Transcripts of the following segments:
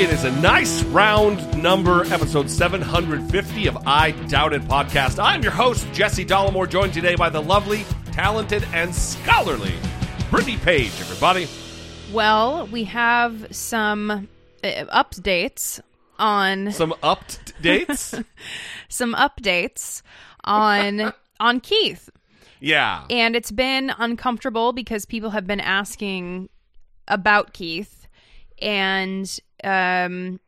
It is a nice round number, episode 750 of I Doubt It podcast. I'm your host, Jesse Dollemore, joined today by the lovely, talented, and scholarly Brittany Page, everybody. Well, we have some uh, updates on Some updates? some updates on on Keith. yeah. And it's been uncomfortable because people have been asking about Keith and um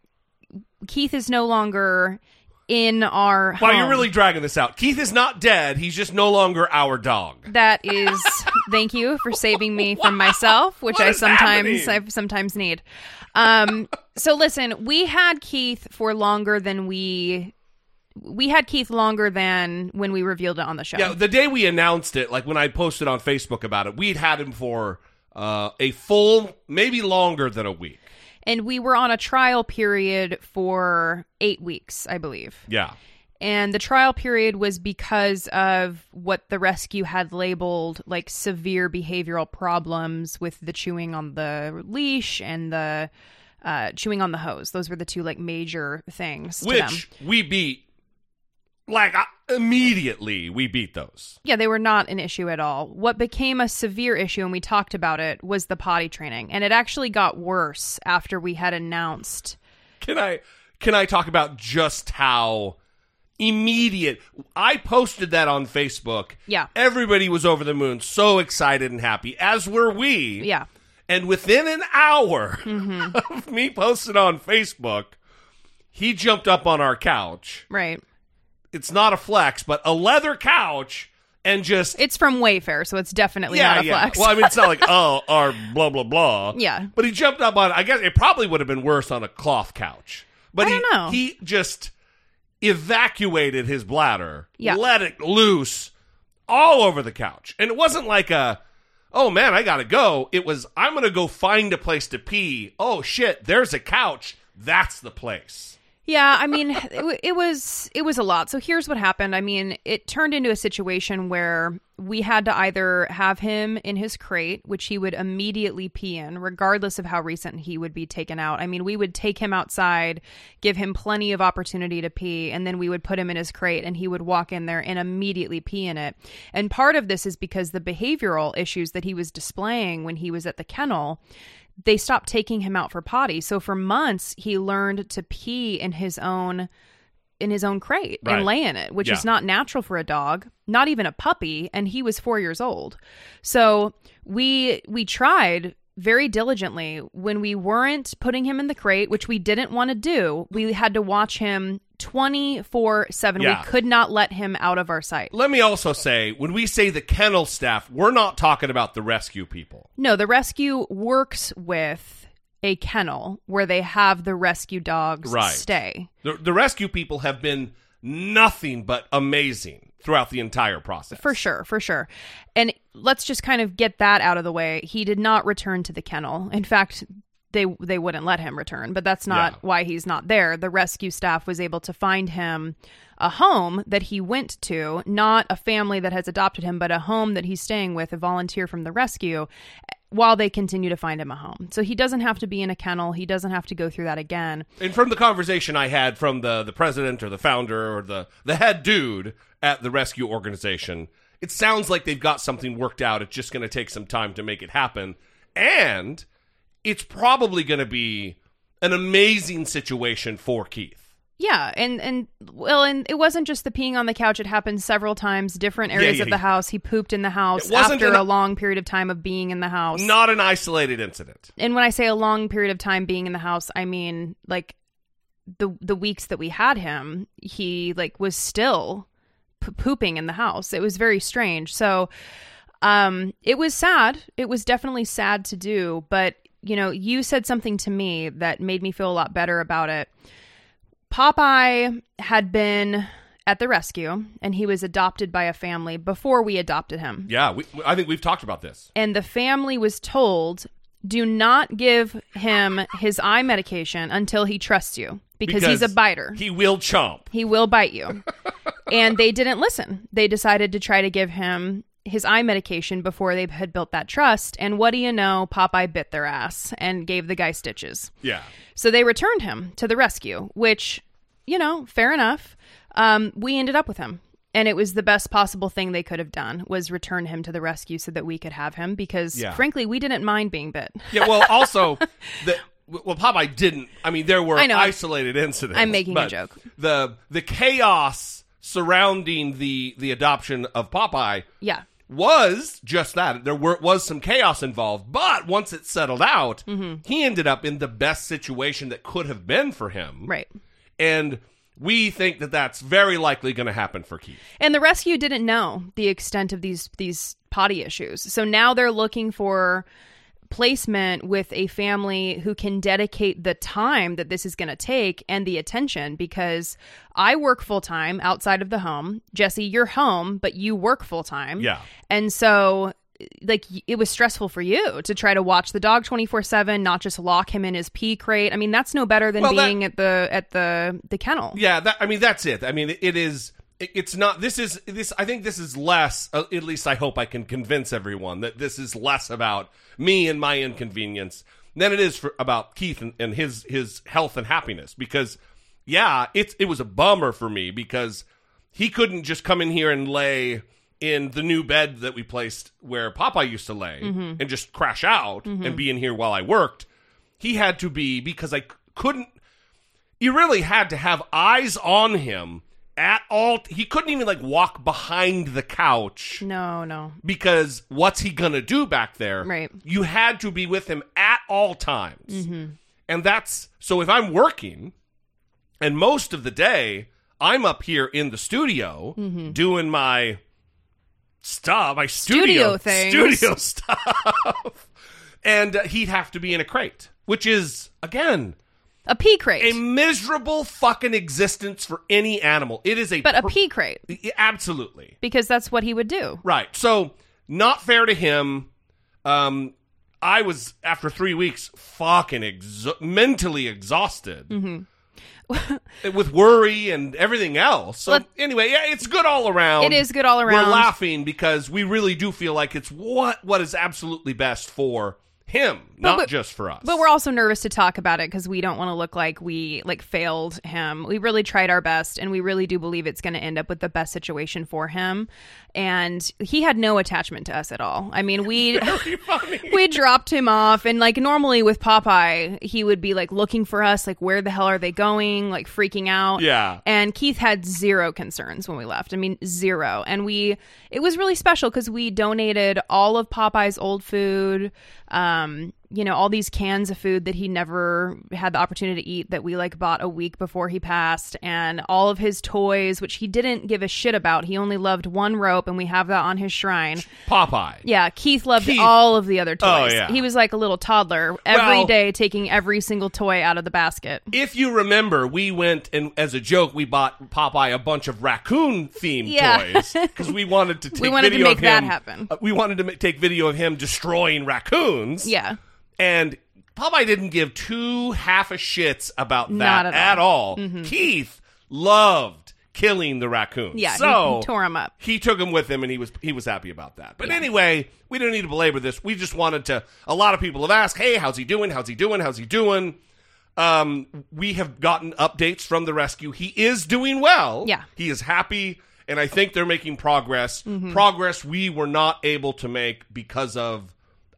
Keith is no longer in our Wow, home. you're really dragging this out. Keith is not dead. He's just no longer our dog. That is, thank you for saving me from myself, which What I sometimes happening? I sometimes need. Um, so listen, we had Keith for longer than we we had Keith longer than when we revealed it on the show. Yeah, the day we announced it, like when I posted on Facebook about it, we'd had him for uh, a full, maybe longer than a week. And we were on a trial period for eight weeks, I believe. Yeah. And the trial period was because of what the rescue had labeled like severe behavioral problems with the chewing on the leash and the uh, chewing on the hose. Those were the two like major things. to them. Which we beat, like, immediately we beat those. Yeah, they were not an issue at all. What became a severe issue, and we talked about it, was the potty training. And it actually got worse after we had announced. Can I can I talk about just how immediate I posted that on Facebook. Yeah. Everybody was over the moon, so excited and happy, as were we. Yeah. And within an hour Mm-hmm. of me posting on Facebook, he jumped up on our couch. Right. It's not a flex, but a leather couch and just It's from Wayfair, so it's definitely yeah, not a yeah. flex. Well, I mean, it's not like oh, our blah blah blah. Yeah. But he jumped up on. I guess it probably would have been worse on a cloth couch. But I he don't know. he just evacuated his bladder, Yeah. let it loose all over the couch, and it wasn't like a. Oh man, I gotta go. It was I'm gonna go find a place to pee. Oh shit, there's a couch. That's the place. Yeah, I mean, it, it was it was a lot. So here's what happened. I mean, it turned into a situation where we had to either have him in his crate, which he would immediately pee in, regardless of how recent he would be taken out. I mean, we would take him outside, give him plenty of opportunity to pee, and then we would put him in his crate, and he would walk in there and immediately pee in it. And part of this is because the behavioral issues that he was displaying when he was at the kennel they stopped taking him out for potty. So for months he learned to pee in his own in his own crate Right. and lay in it, which Yeah. is not natural for a dog, not even a puppy, and he was 4 years old. So we we tried very diligently when we weren't putting him in the crate, which we didn't want to do. We had to watch him 24/7. We could not let him out of our sight. Let me also say, when we say the kennel staff, we're not talking about the rescue people. No, the rescue works with a kennel where they have the rescue dogs Right. stay. The, the rescue people have been nothing but amazing throughout the entire process. For sure, for sure. And let's just kind of get that out of the way. He did not return to the kennel. In fact, they they wouldn't let him return, but that's not Yeah. why he's not there. The rescue staff was able to find him a home that he went to, not a family that has adopted him, but a home that he's staying with, a volunteer from the rescue, while they continue to find him a home. So he doesn't have to be in a kennel. He doesn't have to go through that again. And from the conversation I had from the, the president or the founder or the, the head dude at the rescue organization, it sounds like they've got something worked out. It's just going to take some time to make it happen. And it's probably going to be an amazing situation for Keith. Yeah, and and well, and it wasn't just the peeing on the couch. It happened several times, different areas yeah, of yeah. the house. He pooped in the house after an- a long period of time of being in the house. Not an isolated incident. and when I say a long period of time being in the house, I mean like the the weeks that we had him, he like was still p- pooping in the house. It was very strange. So Um, it was sad. It was definitely sad to do, but you know, you said something to me that made me feel a lot better about it. Popeye had been at the rescue and he was adopted by a family before we adopted him. Yeah, we, I think we've talked about this. And the family was told, do not give him his eye medication until he trusts you because, he's a biter. He will chomp. He will bite you. and they didn't listen. They decided to try to give him his eye medication before they had built that trust. And what do you know? Popeye bit their ass and gave the guy stitches. Yeah. So they returned him to the rescue, which, you know, fair enough. Um, we ended up with him. And it was the best possible thing they could have done was return him to the rescue so that we could have him because Yeah. frankly we didn't mind being bit. Yeah, well, also, the, well, Popeye didn't. I mean, there were I know. isolated incidents. I'm making a joke. The the chaos surrounding the the adoption of Popeye Yeah. was just that. There were was some chaos involved, but once it settled out, Mm-hmm. he ended up in the best situation that could have been for him. Right. And we think that that's very likely going to happen for Keith. And the rescue didn't know the extent of these these potty issues. So now they're looking for placement with a family who can dedicate the time that this is going to take and the attention because I work full time outside of the home. Jesse, you're home, but you work full time. Yeah. And so like it was stressful for you to try to watch the dog 24/7 not just lock him in his pee crate. I mean that's no better than Well, that- being at the at the the kennel. Yeah, that, I mean that's it. I mean it is. It, it's not. This is this. I think this is less. Uh, at least I hope I can convince everyone that this is less about me and my inconvenience than it is for about Keith and, and his his health and happiness. Because yeah, it's it was a bummer for me because he couldn't just come in here and lay in the new bed that we placed where Popeye used to lay and just crash out and be in here while I worked. He had to be because I c- couldn't you really had to have eyes on him at all he couldn't even like walk behind the couch No, no. because what's he gonna do back there Right. you had to be with him at all times and that's so if i'm working and most of the day i'm up here in the studio doing my stuff my studio Studio things. studio stuff and uh, he'd have to be in a crate which is again A pee crate. a miserable fucking existence for any animal. It is a but a per- pea crate absolutely because that's what he would do. right. So not fair to him. Um, I was after three weeks fucking exo- mentally exhausted with worry and everything else. So Let- anyway, yeah, it's good all around. It is good all around. We're laughing because we really do feel like it's what what is absolutely best for him, not we- just for us. But we're also nervous to talk about it because we don't want to look like we like failed him. We really tried our best, and we really do believe it's going to end up with the best situation for him. And he had no attachment to us at all. I mean, we we dropped him off, and like normally with Popeye, he would be like looking for us, like where the hell are they going, like freaking out. Yeah. And Keith had zero concerns when we left. I mean, zero. And we, it was really special because we donated all of Popeye's old food, um, you know, all these cans of food that he never had the opportunity to eat that we like bought a week before he passed, and all of his toys, which he didn't give a shit about. He only loved one rope, and we have that on his shrine. Popeye. Yeah, Keith loved Keith- all of the other toys. Oh, yeah. He was like a little toddler every day, Well- taking every single toy out of the basket. If you remember, we went and as a joke, we bought Popeye a bunch of raccoon themed Yeah. toys because we wanted to take We wanted to make of that happen. uh, we wanted to ma- take video of him destroying raccoons. Yeah. And Popeye didn't give two half a shits about that Not at all. Mm-hmm. Keith loved killing the raccoon. Yeah, he- so he tore 'em up. He took him with him, and he was he was happy about that. But anyway, we don't need to belabor this. We just wanted to. A lot of people have asked, "Hey, how's he doing? How's he doing? How's he doing?" Um, we have gotten updates from the rescue. He is doing well. Yeah. he is happy, and I think they're making progress. Mm-hmm. Progress we were not able to make because of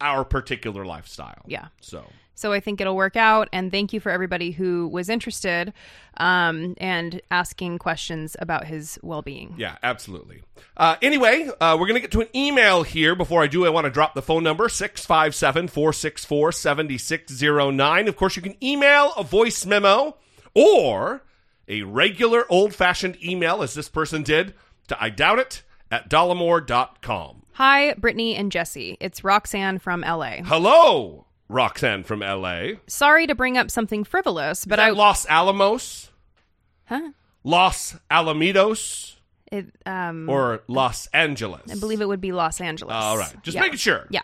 our particular lifestyle. Yeah. So So I think it'll work out. And thank you for everybody who was interested um, and asking questions about his well being. Yeah, absolutely. Uh, anyway, uh, we're going to get to an email here. Before I do, I want to drop the phone number 657 464 7609. Of course, you can email a voice memo or a regular old fashioned email, as this person did, to I doubt it at dollemore.com. Hi, Brittany and Jesse. It's Roxanne from LA. Hello, Roxanne from LA. Sorry to bring up something frivolous, but I Los Alamos, huh? Los Alamitos, It, um, or Los Angeles? I believe it would be Los Angeles. All right, just Yeah. making sure. Yeah.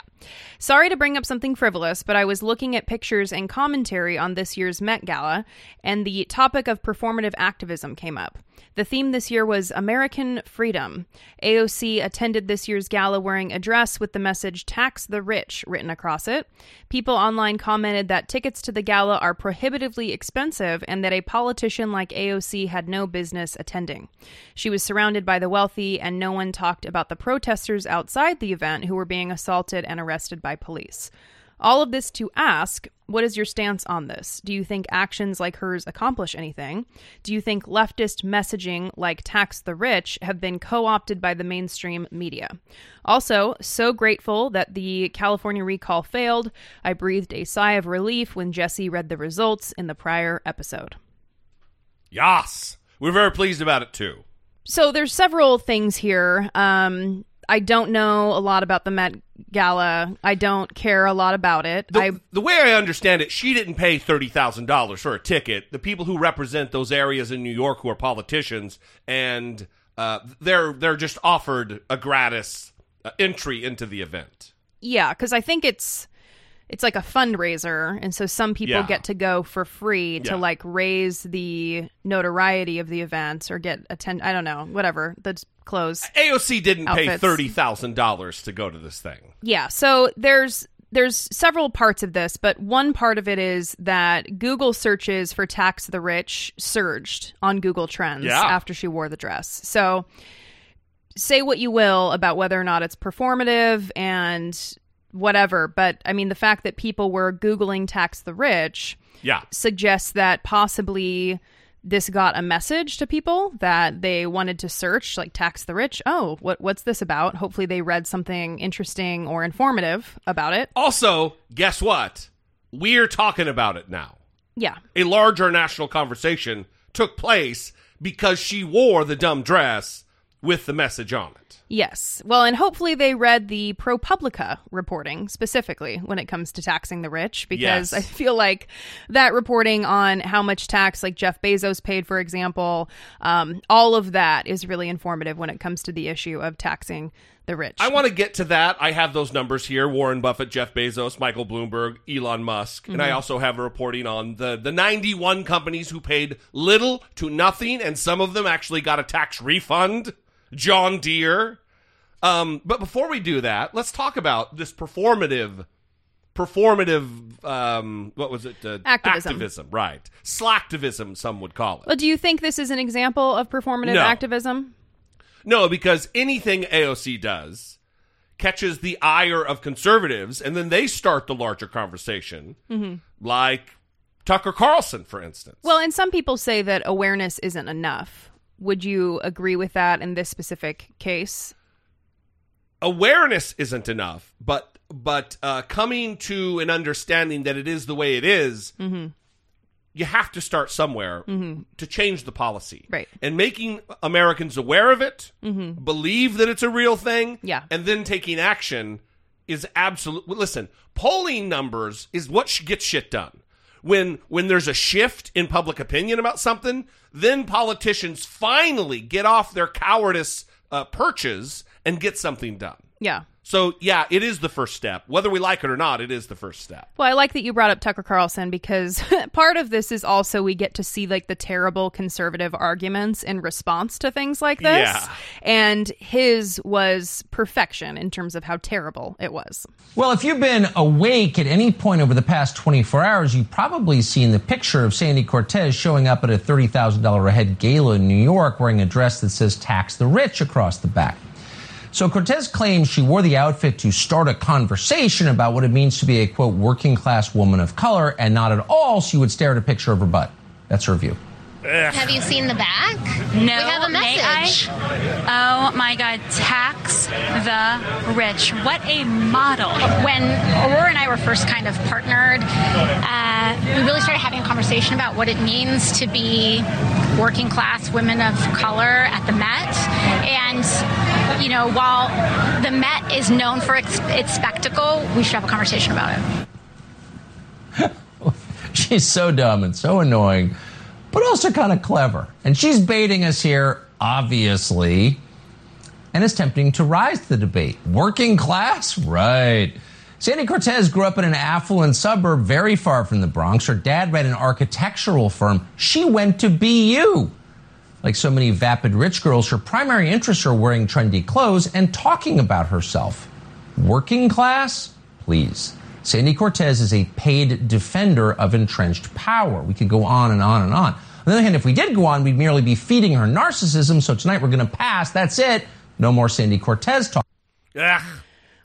Sorry to bring up something frivolous, but I was looking at pictures and commentary on this year's Met Gala, and the topic of performative activism came up. The theme this year was American Freedom. AOC attended this year's gala wearing a dress with the message Tax the Rich written across it. People online commented that tickets to the gala are prohibitively expensive and that a politician like AOC had no business attending. She was surrounded by the wealthy, and no one talked about the protesters outside the event who were being assaulted and arrested by police. All of this to ask, what is your stance on this? Do you think actions like hers accomplish anything? Do you think leftist messaging like tax the rich have been co opted by the mainstream media? Also, so grateful that the California recall failed. I breathed a sigh of relief when Jesse read the results in the prior episode. Yas. We're very pleased about it too. So there's several things here. Um, I don't know a lot about the Met Gala. I don't care a lot about it. The, I the way I understand it, she didn't pay thirty thousand dollars for a ticket. The people who represent those areas in New York who are politicians, and uh, they're they're just offered a gratis uh, entry into the event. yeah, because I think it's it's like a fundraiser, and so some people Yeah. get to go for free to like raise the notoriety of the events or get attend. I don't know, whatever. That's clothes. AOC didn't pay thirty thousand dollars to go to this thing. Yeah, so there's there's several parts of this, but one part of it is that Google searches for tax the rich surged on Google Trends Yeah. after she wore the dress. So say what you will about whether or not it's performative and whatever, but I mean the fact that people were googling tax the rich Yeah, suggests that possibly this got a message to people that they wanted to search like tax the rich. Oh what what's this about? Hopefully they read something interesting or informative about it. Also, guess what? We're talking about it now. yeah. A larger national conversation took place because she wore the dumb dress with the message on it. yes well and hopefully they read the propublica reporting specifically when it comes to taxing the rich because Yes. i feel like that reporting on how much tax like jeff bezos paid for example um, all of that is really informative when it comes to the issue of taxing the rich I want to get to that. I have those numbers here Warren Buffett, Jeff Bezos, Michael Bloomberg, Elon Musk. And I also have a reporting on the, the 91 companies who paid little to nothing, and some of them actually got a tax refund. John Deere. Um, but before we do that, let's talk about this performative, performative, um, what was it? Uh, Activism. Activism, right. Slacktivism, some would call it. Well, do you think this is an example of performative No. activism? No, because anything AOC does catches the ire of conservatives, and then they start the larger conversation, like Tucker Carlson, for instance. Well, and some people say that awareness isn't enough. Would you agree with that in this specific case? awareness isn't enough, but but uh, coming to an understanding that it is the way it is, mm-hmm. you have to start somewhere mm-hmm. to change the policy, Right. And making Americans aware of it, mm-hmm. believe that it's a real thing, Yeah. and then taking action is absolute. Listen, polling numbers is what gets shit done. When when there's a shift in public opinion about something, then politicians finally get off their cowardice uh, perches and get something done. Yeah. So yeah, it is the first step. Whether we like it or not, it is the first step. Well, I like that you brought up Tucker Carlson because part of this is also we get to see like the terrible conservative arguments in response to things like this. Yeah. And his was perfection in terms of how terrible it was. Well, if you've been awake at any point over the past 24 hours, you've probably seen the picture of Sandy Cortez showing up at a $30,000 a head gala in New York wearing a dress that says tax the rich across the back. So Cortez claims she wore the outfit to start a conversation about what it means to be a quote working class woman of color and not at all she would stare at a picture of her butt. That's her view. Have you seen the back? No, We have a may I? message. Oh my God! Tax the rich. What a model. When Aurora and I were first kind of partnered, uh, we really started having a conversation about what it means to be working class women of color at the Met. And, you know, while the Met is known for its, its spectacle, we should have a conversation about it. She's so dumb and so annoying, but also kind of clever. And she's baiting us here, obviously, and is attempting to rise to the debate. Working class? Right. Sandy Cortez grew up in an affluent suburb very far from the Bronx. Her dad ran an architectural firm. She went to BU. Like so many vapid rich girls, her primary interests are wearing trendy clothes and talking about herself. Working class? Please. Sandy Cortez is a paid defender of entrenched power. We could go on and on and on. On the other hand, if we did go on, we'd merely be feeding her narcissism. So tonight we're going to pass. That's it. No more Sandy Cortez talk. Ugh.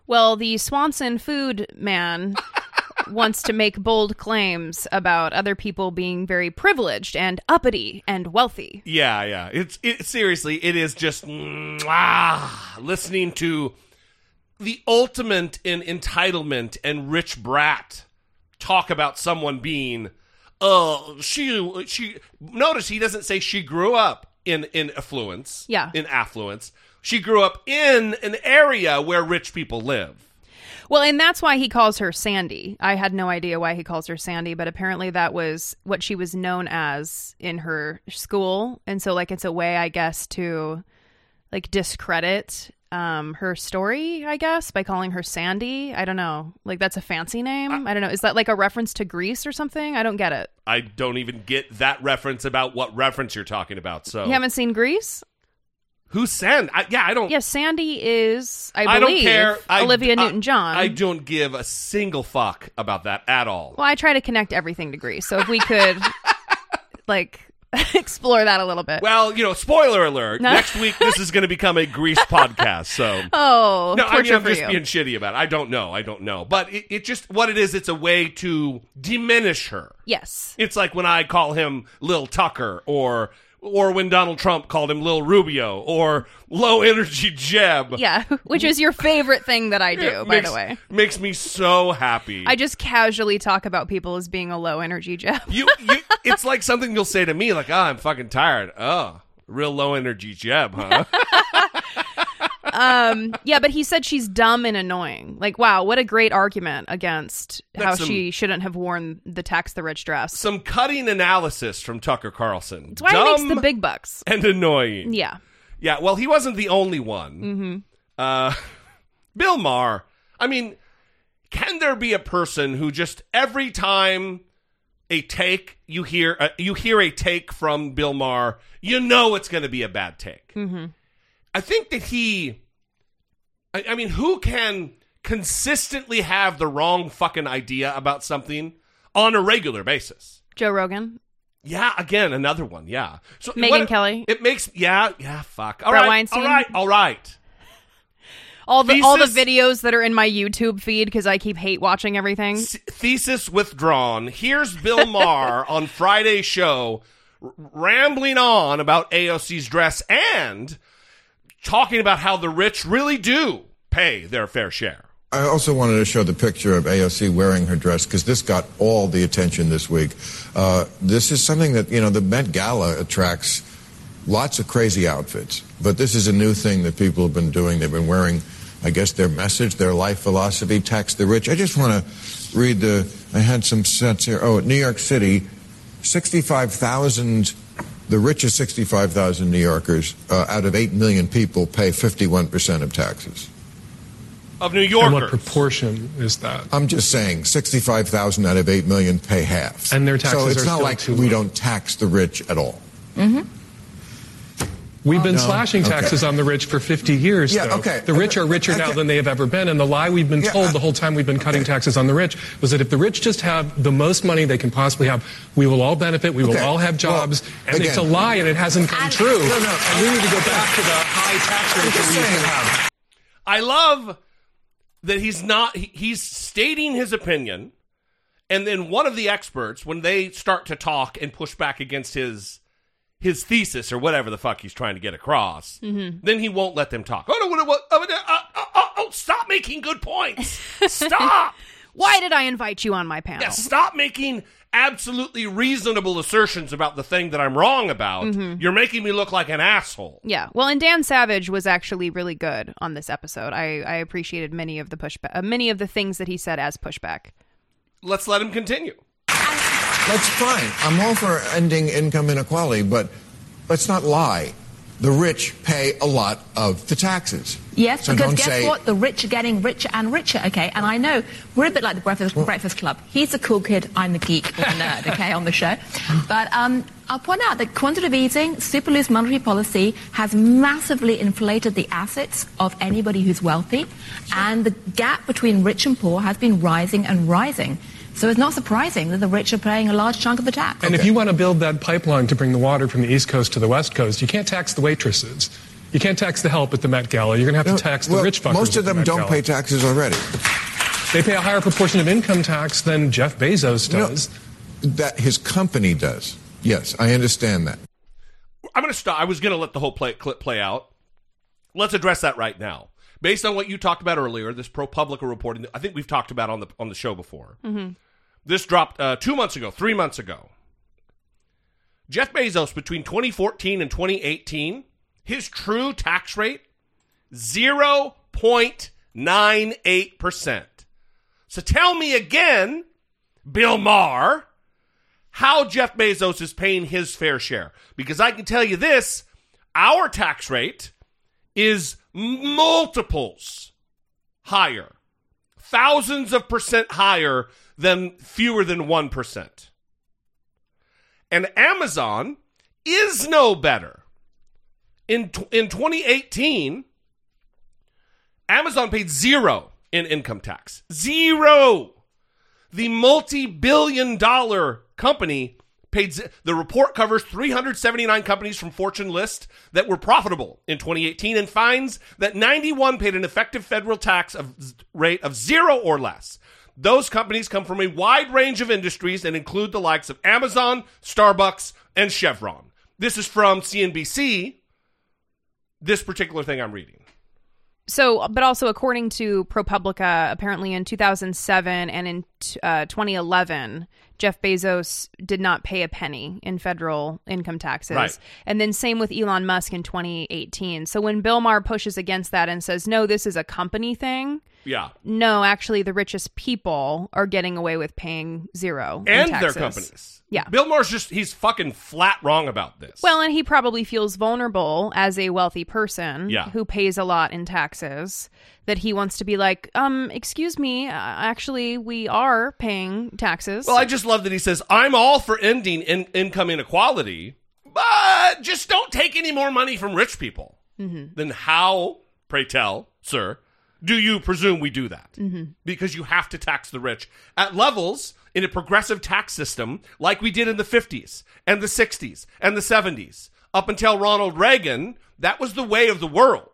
Well, the Swanson food man wants to make bold claims about other people being very privileged and uppity and wealthy. Yeah, yeah. It's it seriously, it is just mwah, listening to the ultimate in entitlement and rich brat talk about someone being uh she she notice he doesn't say she grew up in in affluence. Yeah. In affluence. She grew up in an area where rich people live. Well, and that's why he calls her Sandy. I had no idea why he calls her Sandy, but apparently that was what she was known as in her school. And so like it's a way I guess to like discredit um her story, I guess, by calling her Sandy. I don't know. Like that's a fancy name. I don't know. Is that like a reference to Grease or something? I don't get it. I don't even get that reference about what reference you're talking about. So You haven't seen Grease? who's Sand? I, yeah, I don't. yeah Sandy is I I believe don't care. Olivia I- Newton-John. I don't give a single fuck about that at all. Well, I try to connect everything to Grease. So if we could like explore that a little bit. Well, you know, spoiler alert. No. Next week, this is going to become a Grease podcast. So. oh, No, I mean, I'm just you. being shitty about it. I don't know. I don't know. But it, it just, what it is, it's a way to diminish her. yes. It's like when I call him Lil Tucker or or when Donald Trump called him Lil Rubio or low energy Jeb. Yeah, which is your favorite thing that I do, by makes, the way. Makes me so happy. I just casually talk about people as being a low energy Jeb. you, you it's like something you'll say to me like, "Oh, I'm fucking tired." Oh, real low energy Jeb, huh? um, yeah, but he said she's dumb and annoying. Like, wow, what a great argument against how some- she shouldn't have worn the tax the rich dress. Some cutting analysis from Tucker Carlson. That's why Dumb he makes the big bucks. and annoying. Yeah. Yeah, well, he wasn't the only one. Mm-hmm. Uh, Bill Maher. I mean, can there be a person who just every time a take you hear uh, you hear a take from Bill Maher, you know it's going to be a bad take. Mm-hmm. I think that he. I, I mean, who can consistently have the wrong fucking idea about something on a regular basis? Joe Rogan. Yeah, again, another one. Yeah. So Megyn what- Kelly. It makes yeah, yeah. Fuck. All Bret right, Weinstein. all right, all right. All the all the videos that are in my YouTube feed because I keep hate watching everything. Thesis withdrawn. Here's Bill Maher on Friday's show, r- rambling on about AOC's dress and talking about how the rich really do pay their fair share. I also wanted to show the picture of AOC wearing her dress because this got all the attention this week. Uh, this is something that, you know, the Met Gala attracts lots of crazy outfits, but this is a new thing that people have been doing. They've been wearing, I guess, their message, their life philosophy, tax the rich. I just want to read the, I had some sets here. Oh, New York City, 65,000, the richest 65,000 New Yorkers uh, out of 8 million people pay 51% of taxes. Of New And what Yorkers. proportion is that? I'm just saying, 65,000 out of 8 million pay half. And their taxes So it's are not still like too we low. don't tax the rich at all. We've been slashing Okay. taxes on the rich for 50 years. Yeah, though. okay. The rich are richer now than they have ever been, and the lie we've been Yeah, told I- the whole time we've been cutting okay. taxes on the rich was that if the rich just have the most money they can possibly have, we will all benefit, we will all have Well, jobs, and it's a lie, and it hasn't come true. No, no. And we need to go back to the high tax rate that we used to have. I love that he's not he- he's stating his opinion and then one of the experts when they start to talk and push back against his his thesis or whatever the fuck he's trying to get across then he won't let them talk oh no what, what, oh, uh, uh, uh, oh, stop making good points stop Why did I invite you on my panel? Yeah, stop making absolutely reasonable assertions about the thing that I'm wrong about. Mm-hmm. You're making me look like an asshole. Yeah. Well, and Dan Savage was actually really good on this episode. I, I appreciated many of the pushback, uh, many of the things that he said as pushback. Let's let him continue. That's fine. I'm all for ending income inequality, but let's not lie. The rich pay a lot of the taxes. Yes, So because guess say- what? The rich are getting richer and richer, okay? And I know we're a bit like the Breakfast, breakfast Club. He's the cool kid, I'm the geek or the nerd, okay, on the show. But um, I'll point out that quantitative easing, super loose monetary policy has massively inflated the assets of anybody who's wealthy. And the gap between rich and poor has been rising and rising. So it's not surprising that the rich are paying a large chunk of the tax. And if you want to build that pipeline to bring the water from the East Coast to the West Coast, you can't tax the waitresses. You can't tax the help at the Met Gala. You're going to have to tax the Well, rich fuckers. most at of the them Met don't Gala. pay taxes already. They pay a higher proportion of income tax than Jeff Bezos No, does. that his company does. Yes, I understand that. I'm going to stop. I was going to let the whole play, clip play out. Let's address that right now. Based on what you talked about earlier, this ProPublica reporting, I think we've talked about on the on the show before. Mm-hmm. This dropped uh, two months ago, three months ago. Jeff Bezos between 2014 and 2018, his true tax rate zero point nine eight percent. So tell me again, Bill Maher, how Jeff Bezos is paying his fair share. Because I can tell you this our tax rate is multiples higher, thousands of percent higher than fewer than 1%. And Amazon is no better. In, in 2018, Amazon paid zero in income tax. Zero the multi-billion dollar company paid z- the report covers 379 companies from fortune list that were profitable in 2018 and finds that 91 paid an effective federal tax of rate of zero or less those companies come from a wide range of industries and include the likes of amazon starbucks and chevron. This is from cnbc this particular thing i'm reading. So, but also according to ProPublica, apparently in 2007 and in uh, 2011, Jeff Bezos did not pay a penny in federal income taxes. Right. And then same with Elon Musk in 2018. So when Bill Maher pushes against that and says, no, this is a company thing, yeah no, actually, the richest people are getting away with paying zero in and their companies Yeah. bill maher's just he's fucking flat wrong about this Well, and he probably feels vulnerable as a wealthy person Yeah. who pays a lot in taxes that he wants to be like, um, excuse me, uh, actually, we are paying taxes. Well, I just love that he says, I'm all for ending in- income inequality, but just don't take any more money from rich people. Mm-hmm. Then how, pray tell, sir, do you presume we do that? Mm-hmm. Because you have to tax the rich at levels in a progressive tax system like we did in the 50s and the 60s and the 70s. Up until Ronald Reagan, that was the way of the world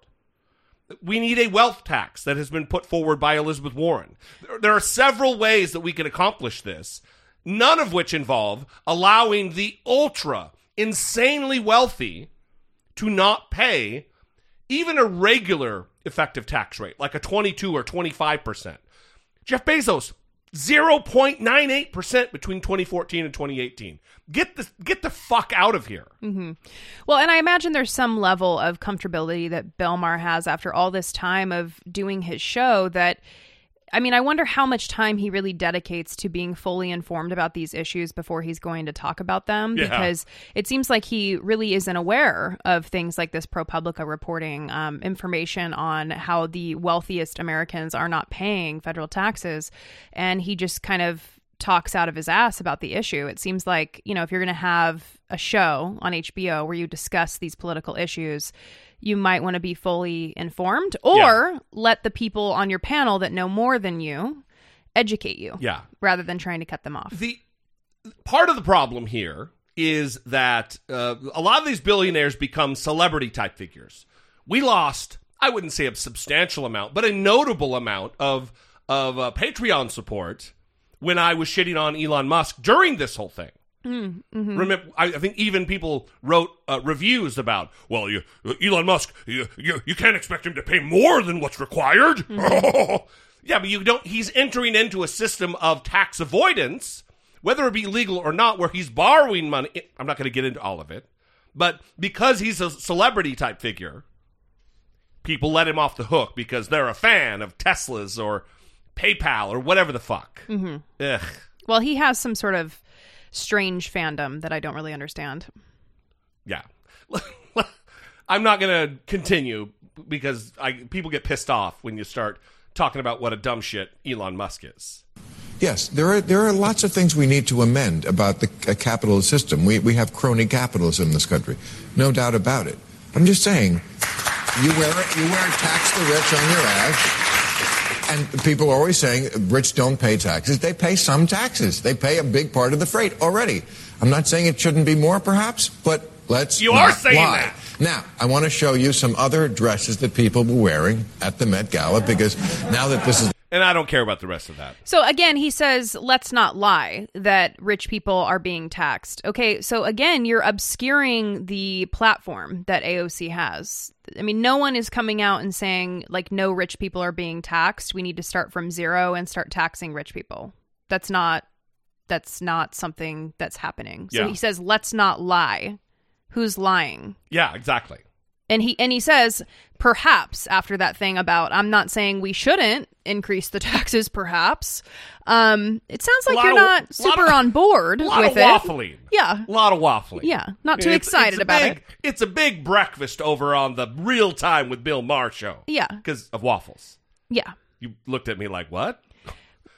we need a wealth tax that has been put forward by Elizabeth Warren. There are several ways that we can accomplish this, none of which involve allowing the ultra insanely wealthy to not pay even a regular effective tax rate, like a 22 or 25%. Jeff Bezos, 0.98% between 2014 and 2018. Get the get the fuck out of here. Mm-hmm. Well, and I imagine there's some level of comfortability that Bill Maher has after all this time of doing his show that I mean, I wonder how much time he really dedicates to being fully informed about these issues before he's going to talk about them Yeah. because it seems like he really isn't aware of things like this ProPublica reporting um, information on how the wealthiest Americans are not paying federal taxes. And he just kind of talks out of his ass about the issue. It seems like, you know, if you're going to have a show on HBO where you discuss these political issues, you might want to be fully informed or let the people on your panel that know more than you educate you Yeah. rather than trying to cut them off. the part of the problem here is that uh, a lot of these billionaires become celebrity type figures. We lost, I wouldn't say a substantial amount, but a notable amount of of uh, Patreon support when I was shitting on Elon Musk during this whole thing. Remember, I, I think even people wrote uh, reviews about, well, you, Elon Musk, you, you, you can't expect him to pay more than what's required. Yeah, but you don't. He's entering into a system of tax avoidance, whether it be legal or not, where he's borrowing money. I'm not going to get into all of it, but because he's a celebrity type figure, people let him off the hook because they're a fan of Teslas or PayPal or whatever the fuck. Mm-hmm. Ugh. Well, he has some sort of strange fandom that I don't really understand. Yeah. I'm not going to continue because I people get pissed off when you start talking about what a dumb shit Elon Musk is. Yes, there are there are lots of things we need to amend about the uh, capitalist system. We we have crony capitalism in this country, no doubt about it. I'm just saying, you wear you wear tax the rich on your ass, and people are always saying rich don't pay taxes. They pay some taxes. They pay a big part of the freight already. I'm not saying it shouldn't be more, perhaps, but let's You are saying lie. that. Now, I want to show you some other dresses that people were wearing at the Met Gala because now that this is And I don't care about the rest of that. So again, he says, let's not lie that rich people are being taxed. Okay, so again, you're obscuring the platform that AOC has. I mean, no one is coming out and saying, like, no rich people are being taxed. We need to start from zero and start taxing rich people. That's not that's not something that's happening. So Yeah. he says, let's not lie. Who's lying? Yeah, exactly. And he and he says perhaps after that thing about i'm not saying we shouldn't increase the taxes perhaps um it sounds like you're of- not super of- on board A lot with of it waffling. yeah A lot of waffling. Yeah, not too It's- excited it's about big- it. It's a big breakfast over on the Real Time with Bill Maher show. Yeah. Because of waffles. yeah You looked at me like, what?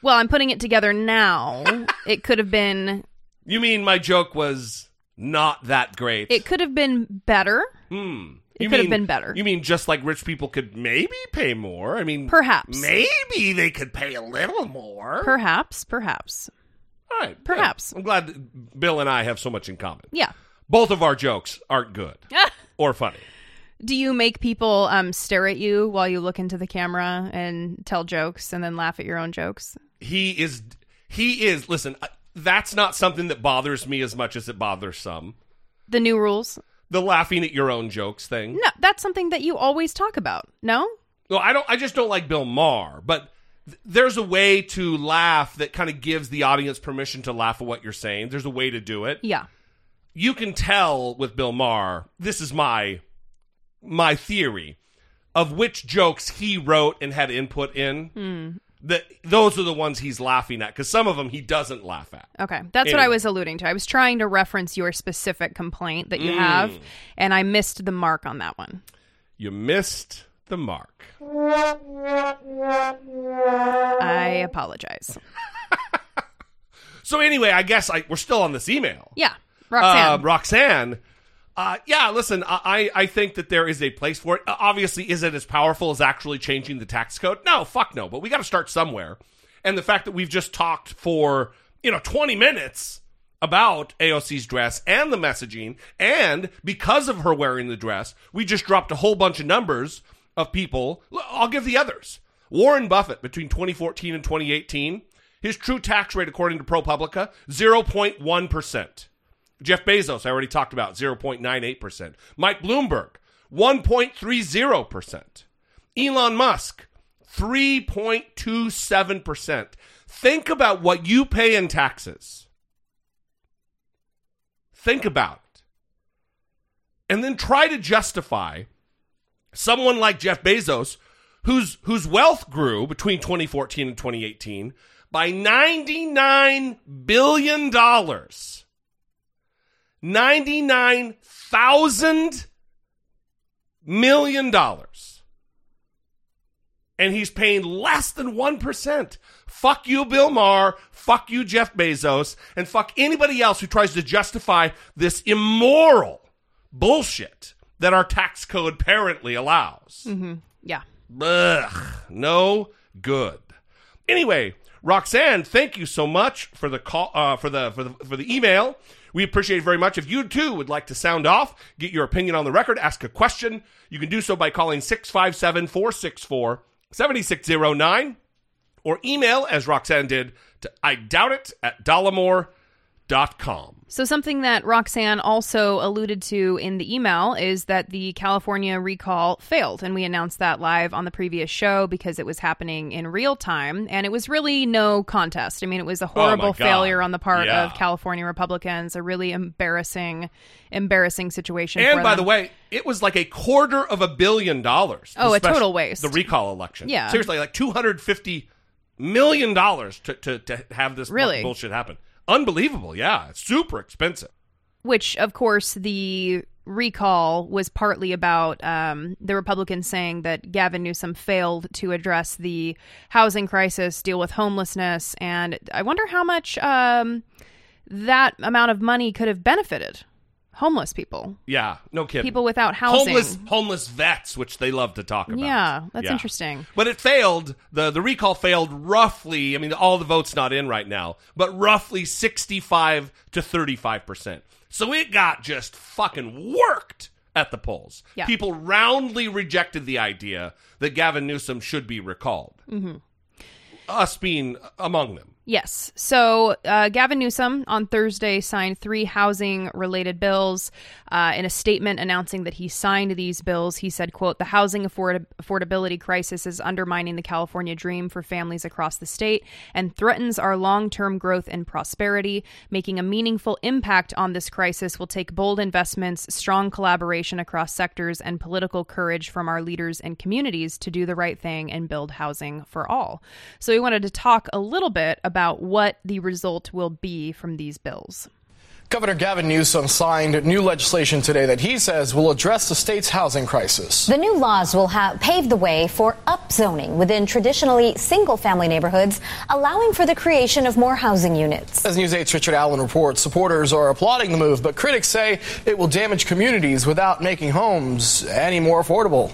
well i'm putting it together now it could have been You mean my joke was not that great? it could have been better Hmm. It You could have been better. You mean just like rich people could maybe pay more? I mean, Perhaps. Maybe they could pay a little more. perhaps perhaps All right. perhaps. I'm glad Bill and I have so much in common. yeah Both of our jokes aren't good or funny. do you make people um stare at you while you look into the camera and tell jokes and then laugh at your own jokes He is. He is. Listen, uh, that's not something that bothers me as much as it bothers some. the new rules The laughing at your own jokes thing. no that's something that you always talk about no No, I don't. I just don't like Bill Maher. But th- there's a way to laugh that kind of gives the audience permission to laugh at what you're saying. There's a way to do it. yeah You can tell with Bill Maher. This is my my theory of which jokes he wrote and had input in. Hmm. That those are the ones he's laughing at because some of them he doesn't laugh at. Okay, that's what I was alluding to. I was trying to reference your specific complaint that you Mm. have, and I missed the mark on that one. You missed the mark. I apologize. So anyway, I guess I, we're still on this email. Yeah, Roxanne. Uh, Roxanne. Uh, yeah, listen, I, I think that there is a place for it. Uh, obviously, is it as powerful as actually changing the tax code? No, fuck no. But we got to start somewhere. And the fact that we've just talked for, you know, 20 minutes about AOC's dress and the messaging, and because of her wearing the dress, we just dropped a whole bunch of numbers of people. I'll give the others. Warren Buffett between 2014 and 2018, his true tax rate, according to ProPublica, 0.1%. Jeff Bezos, I already talked about, 0.98%. Mike Bloomberg, 1.30%. Elon Musk, 3.27%. Think about what you pay in taxes. Think about it. And then try to justify someone like Jeff Bezos, whose whose wealth grew between 2014 and 2018 by 99 billion dollars. 99,000 million dollars. And he's paying less than 1%. Fuck you, Bill Maher. Fuck you, Jeff Bezos. And fuck anybody else who tries to justify this immoral bullshit that our tax code apparently allows. yeah. Ugh, no good. Anyway, Roxanne, thank you so much for the call uh, for the for the for the email. We appreciate it very much. If you too would like to sound off, get your opinion on the record, ask a question, you can do so by calling 657-464-7609 or email as Roxanne did to I doubt it at Dollemore com. So, something that Roxanne also alluded to in the email is that the California recall failed. And we announced that live on the previous show because it was happening in real time. And it was really no contest. I mean, it was a oh horrible Oh failure on the part Yeah. of California Republicans, a really embarrassing, embarrassing situation. And by them. the way, it was like a quarter of a billion dollars. Oh, a total waste. The recall election. Yeah. Seriously, like $250 million to, to, to have this Really? bullshit happen. Unbelievable. Yeah. Super expensive. which of course the recall was partly about um, the Republicans saying that Gavin Newsom failed to address the housing crisis, deal with homelessness, and I wonder how much um, that amount of money could have benefited homeless people, Yeah. No kidding. people without housing. homeless homeless vets, which they love to talk about. Yeah, that's interesting. But it failed. the The recall failed roughly. I mean, all the votes not in right now, but roughly sixty five to thirty five percent. So it got just fucking worked at the polls. Yeah. People roundly rejected the idea that Gavin Newsom should be recalled. Mm-hmm. Us being among them. Yes. So uh, Gavin Newsom on Thursday signed three housing related bills. Uh, in a statement announcing that he signed these bills, he said, quote, the housing afford- affordability crisis is undermining the California dream for families across the state and threatens our long-term growth and prosperity. Making a meaningful impact on this crisis will take bold investments, strong collaboration across sectors, and political courage from our leaders and communities to do the right thing and build housing for all. So we wanted to talk a little bit about what the result will be from these bills. Governor Gavin Newsom signed new legislation today that he says will address the state's housing crisis. The new laws will have pave the way for upzoning within traditionally single family neighborhoods, allowing for the creation of more housing units. As News 8's Richard Allen reports, supporters are applauding the move, but critics say it will damage communities without making homes any more affordable.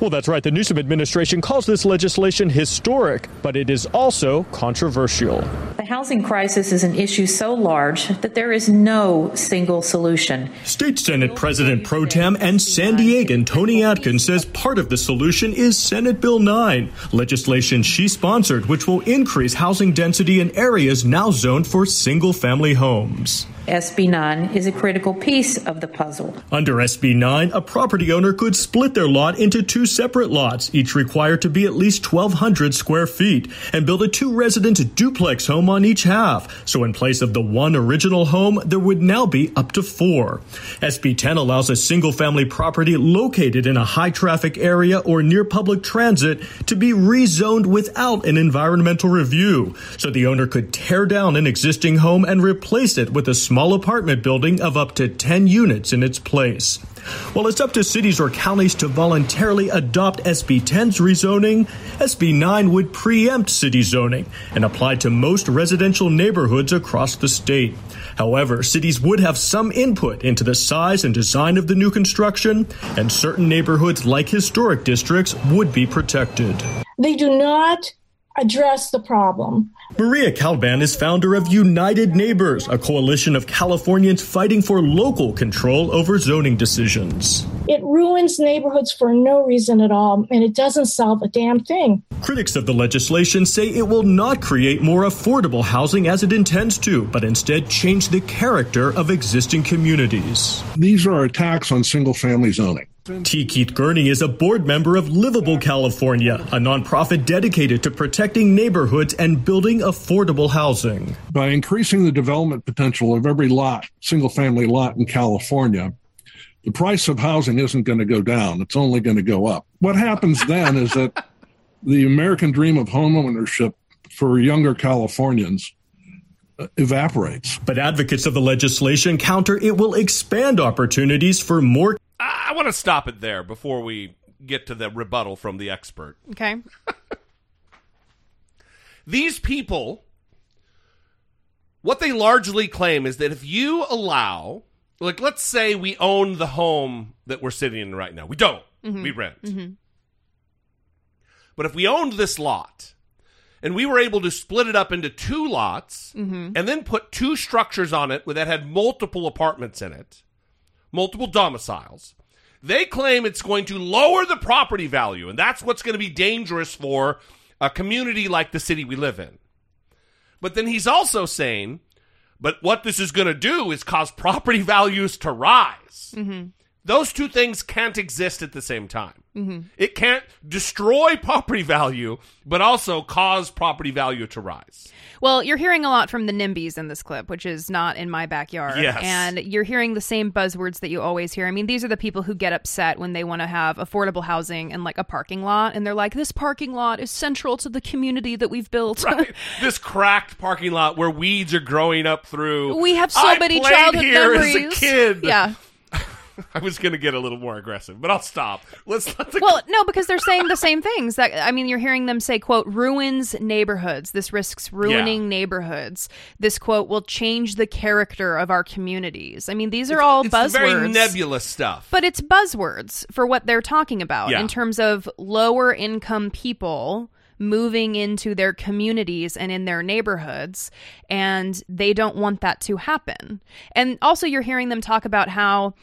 Well, that's right. The Newsom administration calls this legislation historic, but it is also controversial. The housing crisis is an issue so large that there is no single solution. State Senate President Pro Tem and San Diegan Toni Atkins says part of the solution is Senate Bill 9, legislation she sponsored, which will increase housing density in areas now zoned for single family homes. SB 9 is a critical piece of the puzzle. Under SB 9, a property owner could split their lot into two separate lots, each required to be at least 1,200 square feet, and build a two resident duplex home on each half. So, in place of the one original home, there would now be up to four. SB 10 allows a single family property located in a high traffic area or near public transit to be rezoned without an environmental review. So, the owner could tear down an existing home and replace it with a small apartment building of up to 10 units in its place. While it's up to cities or counties to voluntarily adopt SB 10's rezoning, SB 9 would preempt city zoning and apply to most residential neighborhoods across the state. However, cities would have some input into the size and design of the new construction, and certain neighborhoods, like historic districts, would be protected. They do not address the problem. Maria Calban is founder of United Neighbors, a coalition of Californians fighting for local control over zoning decisions. It ruins neighborhoods for no reason at all, and it doesn't solve a damn thing. Critics of the legislation say it will not create more affordable housing as it intends to, but instead change the character of existing communities. These are attacks on single family zoning. T. Keith Gurney is a board member of Livable California, a nonprofit dedicated to protecting neighborhoods and building affordable housing. By increasing the development potential of every lot, single family lot in California, the price of housing isn't going to go down. It's only going to go up. What happens then is that the American dream of homeownership for younger Californians uh, evaporates. But advocates of the legislation counter it will expand opportunities for more. I want to stop it there before we get to the rebuttal from the expert. Okay. These people, what they largely claim is that if you allow, like, let's say we own the home that we're sitting in right now. We don't, Mhm. we rent. Mm-hmm. But if we owned this lot and we were able to split it up into two lots Mhm. and then put two structures on it that had multiple apartments in it, multiple domiciles, they claim it's going to lower the property value. And that's what's going to be dangerous for a community like the city we live in. But then he's also saying But what this is going to do is cause property values to rise. Mm-hmm. Those two things can't exist at the same time. Mm-hmm. It can't destroy property value, but also cause property value to rise. Well, you're hearing a lot from the NIMBYs in this clip, which is not in my backyard. Yes. And you're hearing the same buzzwords that you always hear. I mean, these are the people who get upset when they want to have affordable housing and like a parking lot. And they're like, this parking lot is central to the community that we've built. Right? this cracked parking lot where weeds are growing up through. we have so I many childhood here memories. as a kid. Yeah. I was going to get a little more aggressive, but I'll stop. Let's let the Well, no, because they're saying the same things. That I mean, you're hearing them say, "quote ruins neighborhoods. This risks ruining Yeah. neighborhoods. This quote will change the character of our communities." I mean, these are all it's buzzwords. very nebulous stuff. But it's buzzwords for what they're talking about Yeah. in terms of lower income people moving into their communities and in their neighborhoods and they don't want that to happen. And also you're hearing them talk about how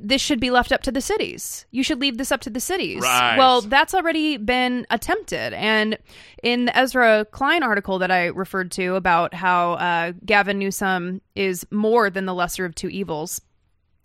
this should be left up to the cities. You should leave this up to the cities. Right. Well, that's already been attempted. And in the Ezra Klein article that I referred to about how uh, Gavin Newsom is more than the lesser of two evils,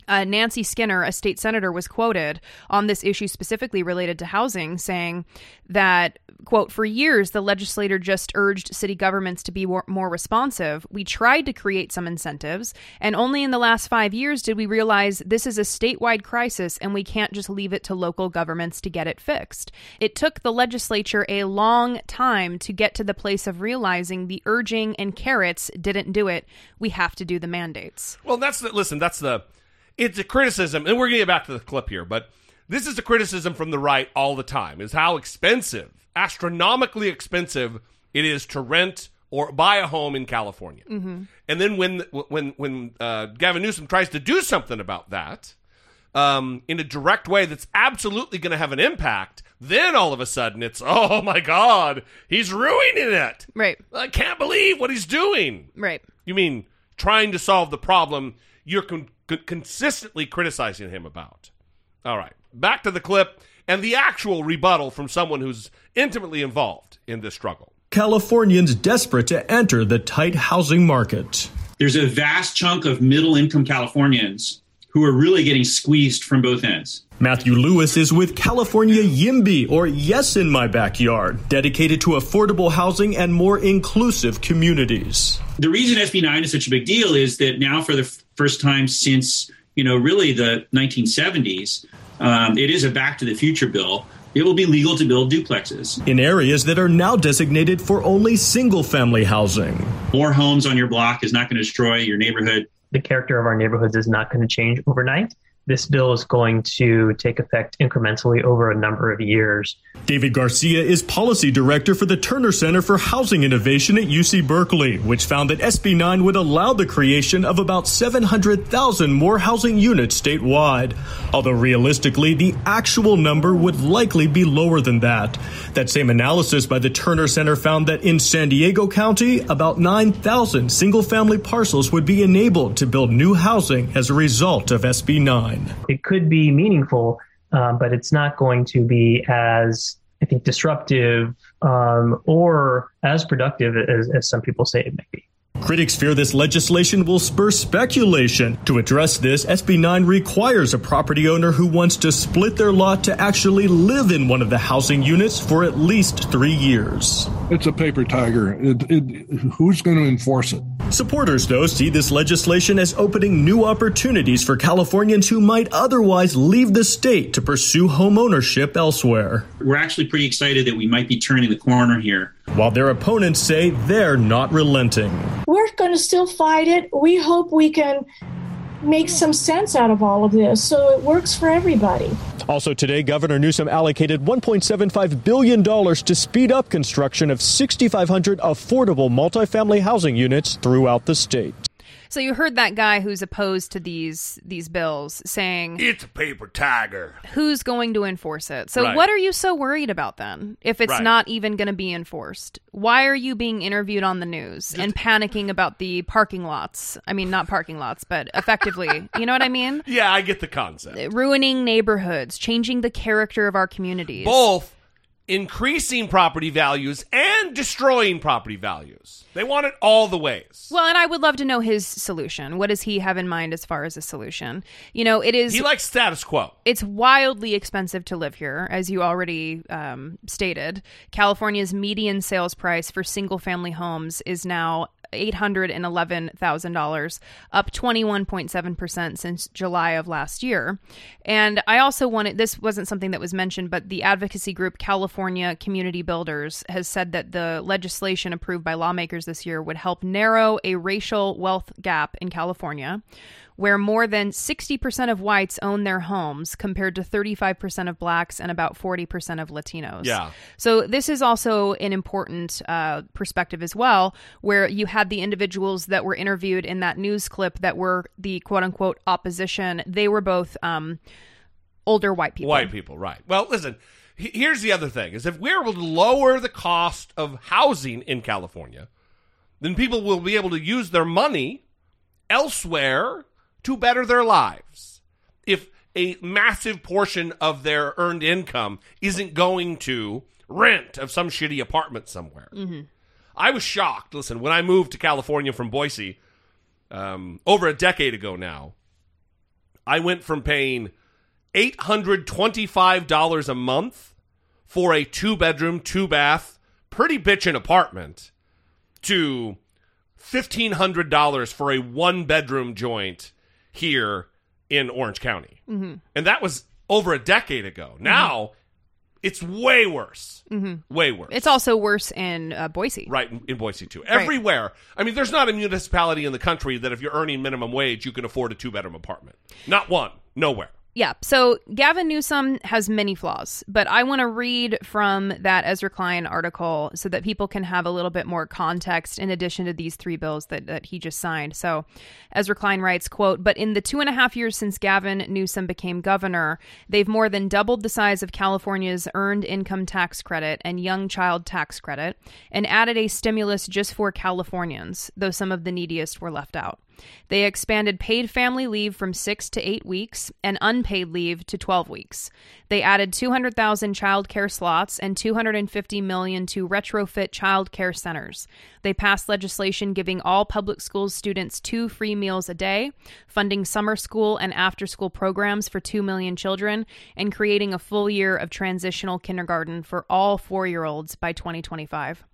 uh, Nancy Skinner, a state senator, was quoted on this issue specifically related to housing, saying that, quote, for years, the legislator just urged city governments to be more, more responsive. We tried to create some incentives, and only in the last five years did we realize this is a statewide crisis and we can't just leave it to local governments to get it fixed. It took the legislature a long time to get to the place of realizing the urging and carrots didn't do it. We have to do the mandates. Well, that's the listen. That's the it's a criticism, and we're going to get back to the clip here, but this is a criticism from the right all the time: is how expensive, astronomically expensive, it is to rent or buy a home in California. Mm-hmm. And then when when when uh, Gavin Newsom tries to do something about that um, in a direct way that's absolutely going to have an impact, then all of a sudden it's oh my god, he's ruining it. Right. I can't believe what he's doing. Right. You mean trying to solve the problem you're con- consistently criticizing him about? All right, back to the clip and the actual rebuttal from someone who's intimately involved in this struggle. Californians desperate to enter the tight housing market. There's a vast chunk of middle income Californians who are really getting squeezed from both ends. Matthew Lewis is with California YIMBY, or Yes in My Backyard, dedicated to affordable housing and more inclusive communities. The reason SB 9 is such a big deal is that now, for the first time since, you know, really the 1970s, um, it is a back to the future bill. It will be legal to build duplexes. In areas that are now designated for only single family housing. More homes on your block is not going to destroy your neighborhood. The character of our neighborhoods is not going to change overnight. This bill is going to take effect incrementally over a number of years. David Garcia is policy director for the Terner Center for Housing Innovation at UC Berkeley, which found that SB 9 would allow the creation of about 700,000 more housing units statewide. Although realistically, the actual number would likely be lower than that. That same analysis by the Terner Center found that in San Diego County, about 9,000 single family parcels would be enabled to build new housing as a result of SB 9. It could be meaningful, um, but it's not going to be as, I think, disruptive um, or as productive as, as some people say it may be. Critics fear this legislation will spur speculation. To address this, SB 9 requires a property owner who wants to split their lot to actually live in one of the housing units for at least three years. It's a paper tiger. It, it, who's going to enforce it? Supporters, though, see this legislation as opening new opportunities for Californians who might otherwise leave the state to pursue home ownership elsewhere. We're actually pretty excited that we might be turning the corner here. While their opponents say they're not relenting. We're going to still fight it. We hope we can make some sense out of all of this so it works for everybody. Also today, Governor Newsom allocated $1.75 billion to speed up construction of 6,500 affordable multifamily housing units throughout the state. So you heard that guy who's opposed to these these bills saying It's a paper tiger. who's going to enforce it. So Right. what are you so worried about then if it's Right. not even going to be enforced? Why are you being interviewed on the news and panicking about the parking lots? I mean not parking lots, but effectively, you know what I mean? Yeah, I get the concept. Ruining neighborhoods, changing the character of our communities. Both increasing property values and destroying property values. They want it all the ways. Well, and I would love to know his solution. What does he have in mind as far as a solution? You know, it is. He likes status quo. It's wildly expensive to live here, as you already um, stated. California's median sales price for single family homes is now $811,000, up 21.7% since July of last year. And I also wanted this wasn't something that was mentioned, but the advocacy group California Community Builders has said that the legislation approved by lawmakers this year would help narrow a racial wealth gap in California where more than 60% of whites own their homes compared to 35% of blacks and about 40% of Latinos. Yeah. So this is also an important uh, perspective as well, where you had the individuals that were interviewed in that news clip that were the quote unquote opposition. They were both um, older white people. White people, right. Well, listen, here's the other thing is if we're able to lower the cost of housing in California, then people will be able to use their money elsewhere to better their lives. If a massive portion of their earned income isn't going to rent of some shitty apartment somewhere. Mhm. I was shocked. Listen, when I moved to California from Boise um, over a decade ago now, I went from paying $825 a month for a two bedroom, two bath, pretty bitchin' apartment to $1,500 for a one bedroom joint here in Orange County. Mhm. And that was over a decade ago. Now it's way worse. Mhm. Way worse. It's also worse in uh, Boise. Right in, in Boise too. Right. Everywhere. I mean, there's not a municipality in the country that if you're earning minimum wage, you can afford a two bedroom apartment. Not one. Nowhere. Yeah. So Gavin Newsom has many flaws, but I want to read from that Ezra Klein article so that people can have a little bit more context in addition to these three bills that, that he just signed. So Ezra Klein writes, quote, but in the two and a half years since Gavin Newsom became governor, they've more than doubled the size of California's earned income tax credit and young child tax credit and added a stimulus just for Californians, though some of the neediest were left out. They expanded paid family leave from six to eight weeks and unpaid leave to 12 weeks. They added 200,000 child care slots and 250 million to retrofit child care centers. They passed legislation giving all public school students two free meals a day, funding summer school and after school programs for 2 million children, and creating a full year of transitional kindergarten for all four year olds by 2025.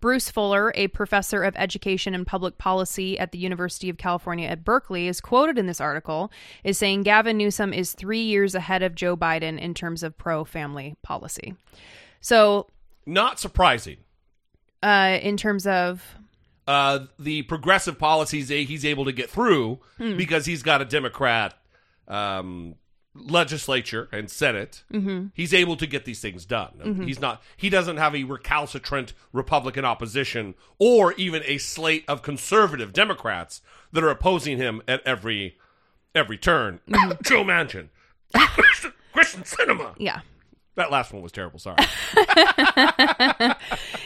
Bruce Fuller, a professor of education and public policy at the University of California at Berkeley, is quoted in this article is saying Gavin Newsom is three years ahead of Joe Biden in terms of pro family policy. So, Not surprising. uh, in terms of Uh, the progressive policies he's able to get through Hmm. because he's got a Democrat um, legislature and Senate. Mhm. He's able to get these things done. Mhm. He's not. He doesn't have a recalcitrant Republican opposition or even a slate of conservative Democrats that are opposing him at every every turn. Mm-hmm. Joe Manchin, Christian Cinema. Yeah. That last one was terrible. Sorry.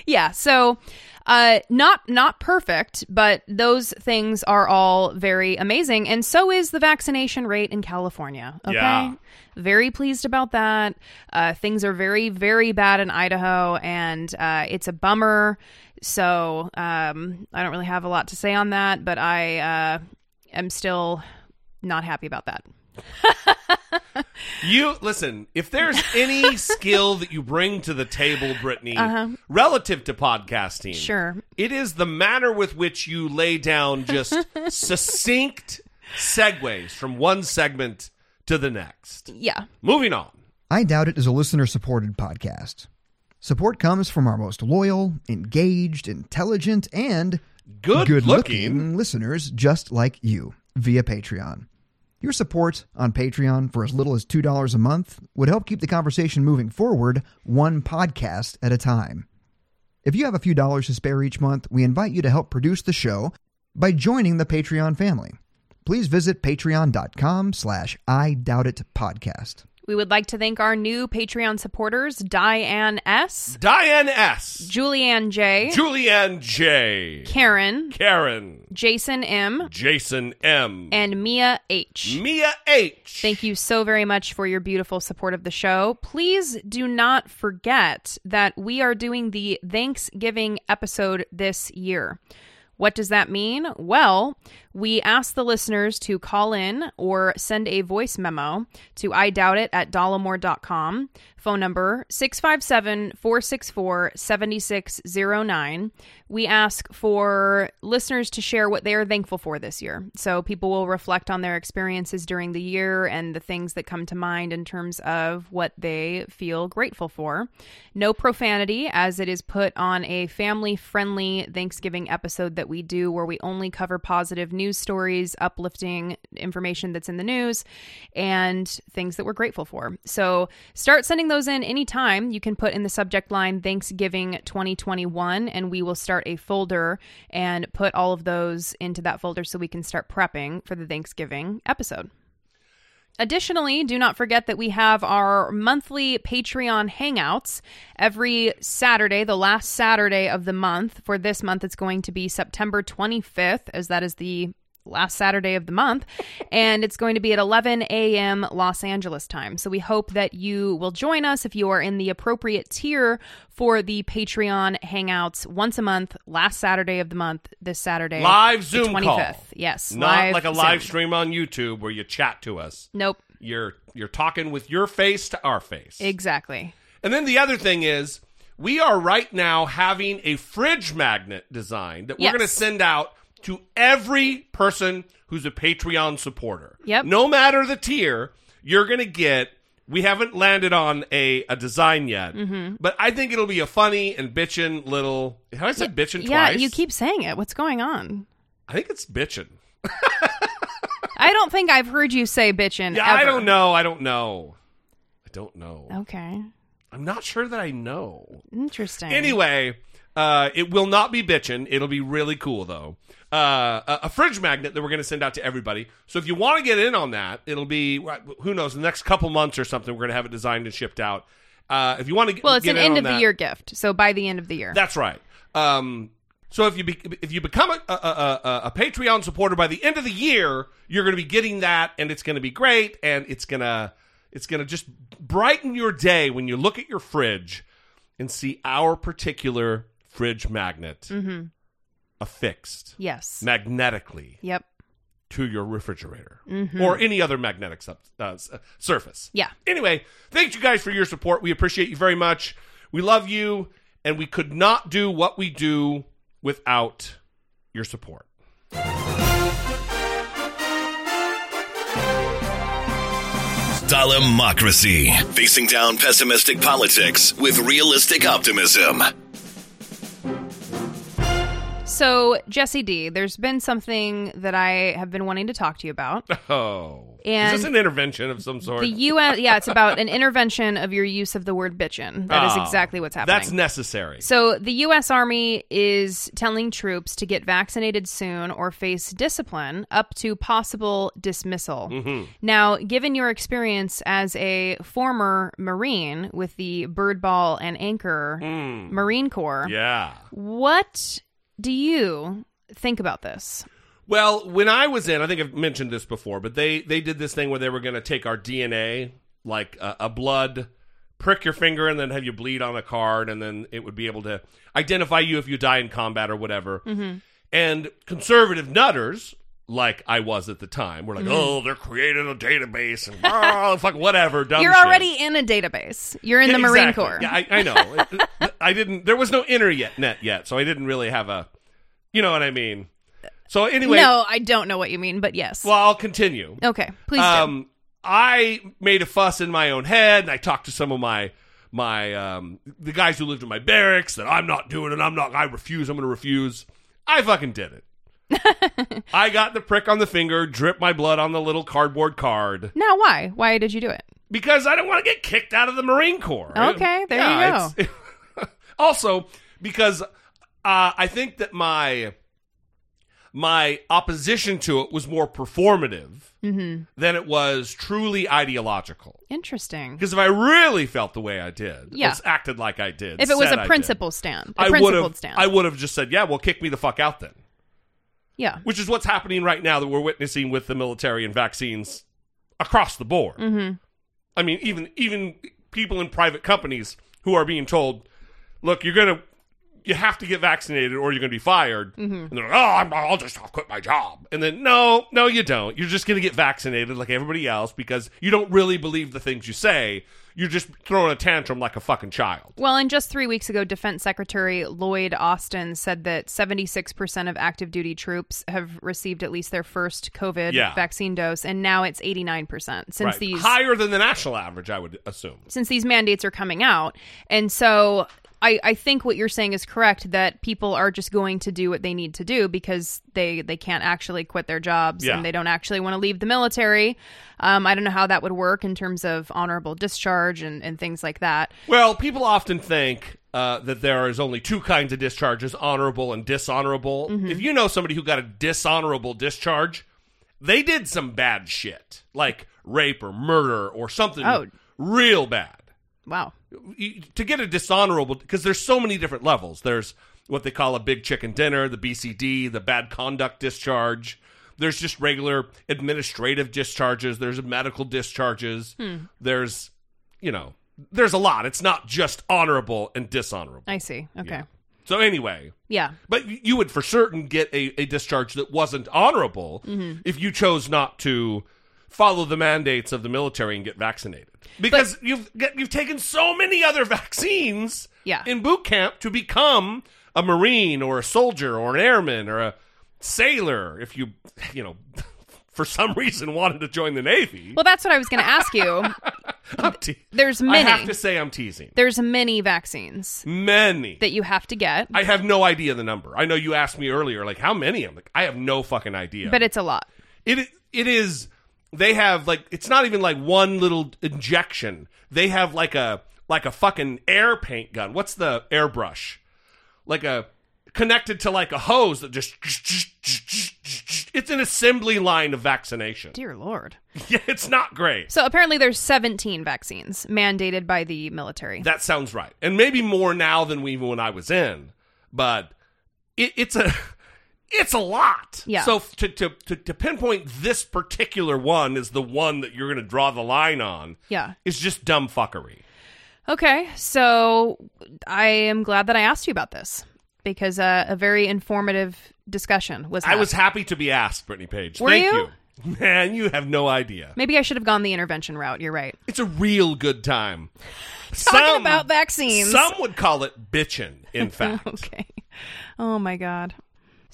yeah so uh not not perfect but those things are all very amazing. And so is the vaccination rate in california. Okay? Yeah. very pleased about that. Uh things are very very bad in idaho and uh it's a bummer. So um i don't really have a lot to say on that but i uh am still not happy about that You listen. If there's any skill that you bring to the table, Brittany, Uh-huh. relative to podcasting, Sure. it is the manner with which you lay down just succinct segues from one segment to the next. Yeah. Moving on. I Doubt It is a listener supported podcast. Support comes from our most loyal, engaged, intelligent, and Good looking listeners just like you via Patreon. Your support on Patreon for as little as $2 a month would help keep the conversation moving forward one podcast at a time. If you have a few dollars to spare each month, we invite you to help produce the show by joining the Patreon family. Please visit patreon.com slash I Doubt It podcast. We would like to thank our new Patreon supporters Diane S., Diane S., Julianne J., Julianne J., Karen, Karen, Jason M., Jason M., and Mia H. Mia H. Thank you so very much for your beautiful support of the show. Please do not forget that we are doing the Thanksgiving episode this year. What does that mean? Well, we asked the listeners to call in or send a voice memo to I doubt it at dollemore.com. Phone number 657 464 7609. We ask for listeners to share what they are thankful for this year. So people will reflect on their experiences during the year and the things that come to mind in terms of what they feel grateful for. No profanity, as it is put on a family friendly Thanksgiving episode that we do where we only cover positive news stories, uplifting information that's in the news, and things that we're grateful for. So start sending those in anytime. You can put in the subject line Thanksgiving 2021, and we will start a folder and put all of those into that folder so we can start prepping for the Thanksgiving episode. Additionally, do not forget that we have our monthly Patreon hangouts every Saturday, the last Saturday of the month. For this month, it's going to be September 25th, as that is the last Saturday of the month, and it's going to be at 11 a.m. Los Angeles time. So we hope that you will join us if you are in the appropriate tier for the Patreon hangouts once a month, last Saturday of the month, this Saturday. Live the Zoom 25th. call. Yes. Not like a live Zoom. stream on YouTube where you chat to us. Nope. You're you're talking with your face to our face. Exactly. And then the other thing is, we are right now having a fridge magnet design that we're Yes. going to send out to every person who's a Patreon supporter. Yep. No matter the tier, you're going to get. We haven't landed on a, a design yet, Mhm. but I think it'll be a funny and bitchin' little. Have I said bitchin' Yeah, twice? you keep saying it. What's going on? I think it's bitchin'. I don't think I've heard you say bitchin'. Yeah, I don't know. I don't know. I don't know. Okay. I'm not sure that I know. Interesting. Anyway, uh, it will not be bitching. It'll be really cool though. Uh, a, a fridge magnet that we're going to send out to everybody. So if you want to get in on that, it'll be who knows the next couple months or something. We're going to have it designed and shipped out. Uh, if you want to, get, Well, it's get an end of the year gift. So by the end of the year. That's right. Um, so if you be, if you become a, a, a, a- a Patreon supporter by the end of the year, you're going to be getting that, and it's going to be great, and it's gonna it's gonna just brighten your day when you look at your fridge and see our particular fridge magnet Mm-hmm. affixed Yes. magnetically Yep. to your refrigerator Mhm. or any other magnetic sub, uh, uh, surface. Yeah. Anyway, thank you guys for your support. We appreciate you very much. We love you, and we could not do what we do without your support. Democracy. Facing down pessimistic politics with realistic optimism. So, Jesse D, there's been something that I have been wanting to talk to you about. Oh. And Is this an intervention of some sort? The UN, yeah, it's about an intervention of your use of the word bitchin. That is Oh, exactly what's happening. That's necessary. So, the U.S. Army is telling troops to get vaccinated soon or face discipline up to possible dismissal. Mhm. Now, given your experience as a former Marine with the Bird Ball and Anchor Marine Corps, Yeah. what do you think about this? Well, when I was in, I think I've mentioned this before, but they they did this thing where they were going to take our DNA, like a, a blood, prick your finger, and then have you bleed on a card, and then it would be able to identify you if you die in combat or whatever. Mhm. And conservative nutters, like I was at the time, We're like, Mhm. "Oh, they're creating a database and oh, fuck whatever." Dumb You're shit. already in a database. You're in Yeah, the Marine exactly. Corps. Yeah, I, I know. I didn't. There was no internet net yet, so I didn't really have a. You know what I mean. So anyway, no, I don't know what you mean, but yes. well, I'll continue. okay, please do. Um, I made a fuss in my own head, and I talked to some of my my um, the guys who lived in my barracks that I'm not doing it. I'm not. I refuse. I'm going to refuse. I fucking did it. I got the prick on the finger, dripped my blood on the little cardboard card Now, why? Why did you do it? because I don't want to get kicked out of the Marine Corps. Okay, there you go. also, because uh, I think that my my opposition to it was more performative Mm-hmm. than it was truly ideological. Interesting. Because if I really felt the way I did, Yeah. acted like I did, If it was a principle stand, a I principled stand. I would have just said, "Yeah, well, kick me the fuck out then." Yeah. Which is what's happening right now that we're witnessing with the military and vaccines across the board. Mm-hmm. I mean, even even people in private companies who are being told, "Look, you're gonna, you have to get vaccinated or you're gonna be fired." Mhm. And they're like, "Oh, I'm, I'll just I'll quit my job." And then, no, no, you don't. You're just gonna get vaccinated like everybody else because you don't really believe the things you say. You're just throwing a tantrum like a fucking child. Well, and just three weeks ago, Defense Secretary Lloyd Austin said that 76% of active duty troops have received at least their first COVID Yeah. vaccine dose, and now it's 89% since Right. these higher than the national average, I would assume. since these mandates are coming out. And so I, I think what you're saying is correct that people are just going to do what they need to do because they, they can't actually quit their jobs Yeah. and they don't actually want to leave the military. Um, I don't know how that would work in terms of honorable discharge and, and things like that. Well, people often think uh, that there is only two kinds of discharges honorable and dishonorable. Mhm. If you know somebody who got a dishonorable discharge, they did some bad shit, like rape or murder or something Oh. real bad. Wow. To get a dishonorable, because there's so many different levels. There's what they call a big chicken dinner, the BCD, the bad conduct discharge. There's just regular administrative discharges. There's medical discharges. Hmm. There's, you know, there's a lot. It's not just honorable and dishonorable. I see. Okay. So anyway, Yeah. but you would for certain get a, a discharge that wasn't honorable Mhm. if you chose not to follow the mandates of the military and get vaccinated. Because you've get, you've taken so many other vaccines Yeah. in boot camp to become a marine or a soldier or an airman or a sailor if you you know for some reason wanted to join the navy. Well, that's what I was going to ask you. Te- There's I many. have to say I'm teasing. There's many vaccines Many. that you have to get, I have no idea the number. I know you asked me earlier, like how many? I'm like, I have no fucking idea. but it's a lot. it it is. They have like it's not even like one little injection. They have like a like a fucking air paint gun. What's the airbrush? Like a connected to like a hose that just. It's an assembly line of vaccination. Dear Lord. Yeah, it's not great. So apparently there's 17 vaccines mandated by the military. That sounds right, and maybe more now than we, even when I was in. But it, it's a it's a lot. Yeah. So to, to to to pinpoint this particular one is the one that you're going to draw the line on yeah. is just dumb fuckery. Okay, so I am glad that I asked you about this because uh, a very informative discussion was. I was happy to be asked, Brittany Page. Were Thank you? you. Man, you have no idea. Maybe I should have gone the intervention route. You're right. It's a real good time. Talking about vaccines. Some would call it bitchin', in fact. okay. Oh my god.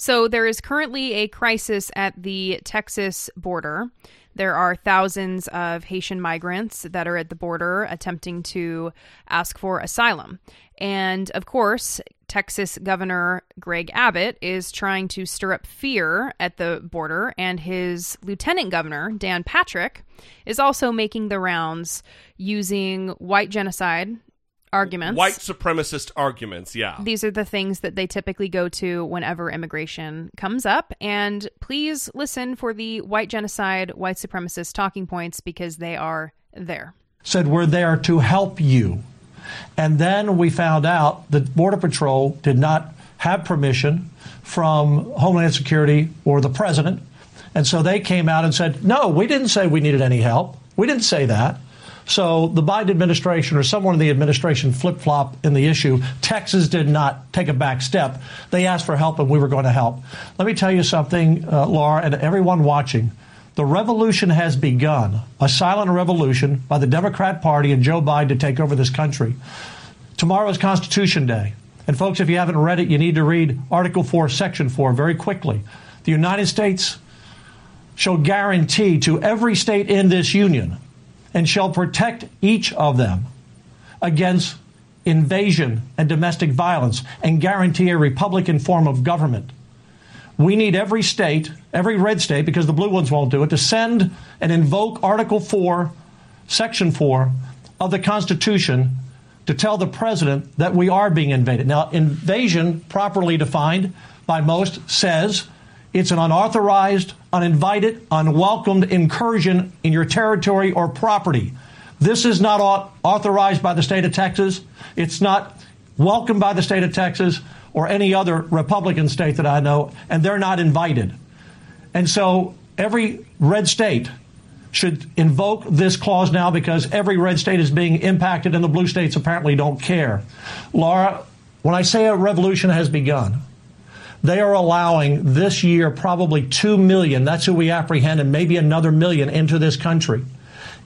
So there is currently a crisis at the Texas border. There are thousands of Haitian migrants that are at the border attempting to ask for asylum. And of course, Texas Governor Greg Abbott is trying to stir up fear at the border, and his Lieutenant Governor, Dan Patrick, is also making the rounds using white genocide arguments. White supremacist arguments, yeah. These are the things that they typically go to whenever immigration comes up. And please listen for the white genocide, white supremacist talking points because they are there. said we're there to help you. And then we found out that Border Patrol did not have permission from Homeland Security or the president. And so they came out and said, no, we didn't say we needed any help. We didn't say that. So the Biden administration or someone in the administration flip flop in the issue. Texas did not take a back step. They asked for help and we were going to help. Let me tell you something, uh, Laura, and everyone watching. The revolution has begun, a silent revolution by the Democrat Party and Joe Biden to take over this country. Tomorrow is Constitution Day. And folks, if you haven't read it, you need to read Article 4, Section 4 very quickly. The United States shall guarantee to every state in this union and shall protect each of them against invasion and domestic violence and guarantee a Republican form of government. We need every state, every red state, because the blue ones won't do it, to send and invoke Article 4, Section 4 of the Constitution to tell the president that we are being invaded. Now, invasion, properly defined by most, says It's an unauthorized, uninvited, unwelcomed incursion in your territory or property. This is not au- authorized by the state of Texas. It's not welcomed by the state of Texas or any other Republican state that I know, and they're not invited. And so every red state should invoke this clause now because every red state is being impacted and the blue states apparently don't care. Laura, when I say a revolution has begun, they are allowing this year probably 2 million, that's who we apprehend, and maybe another million into this country.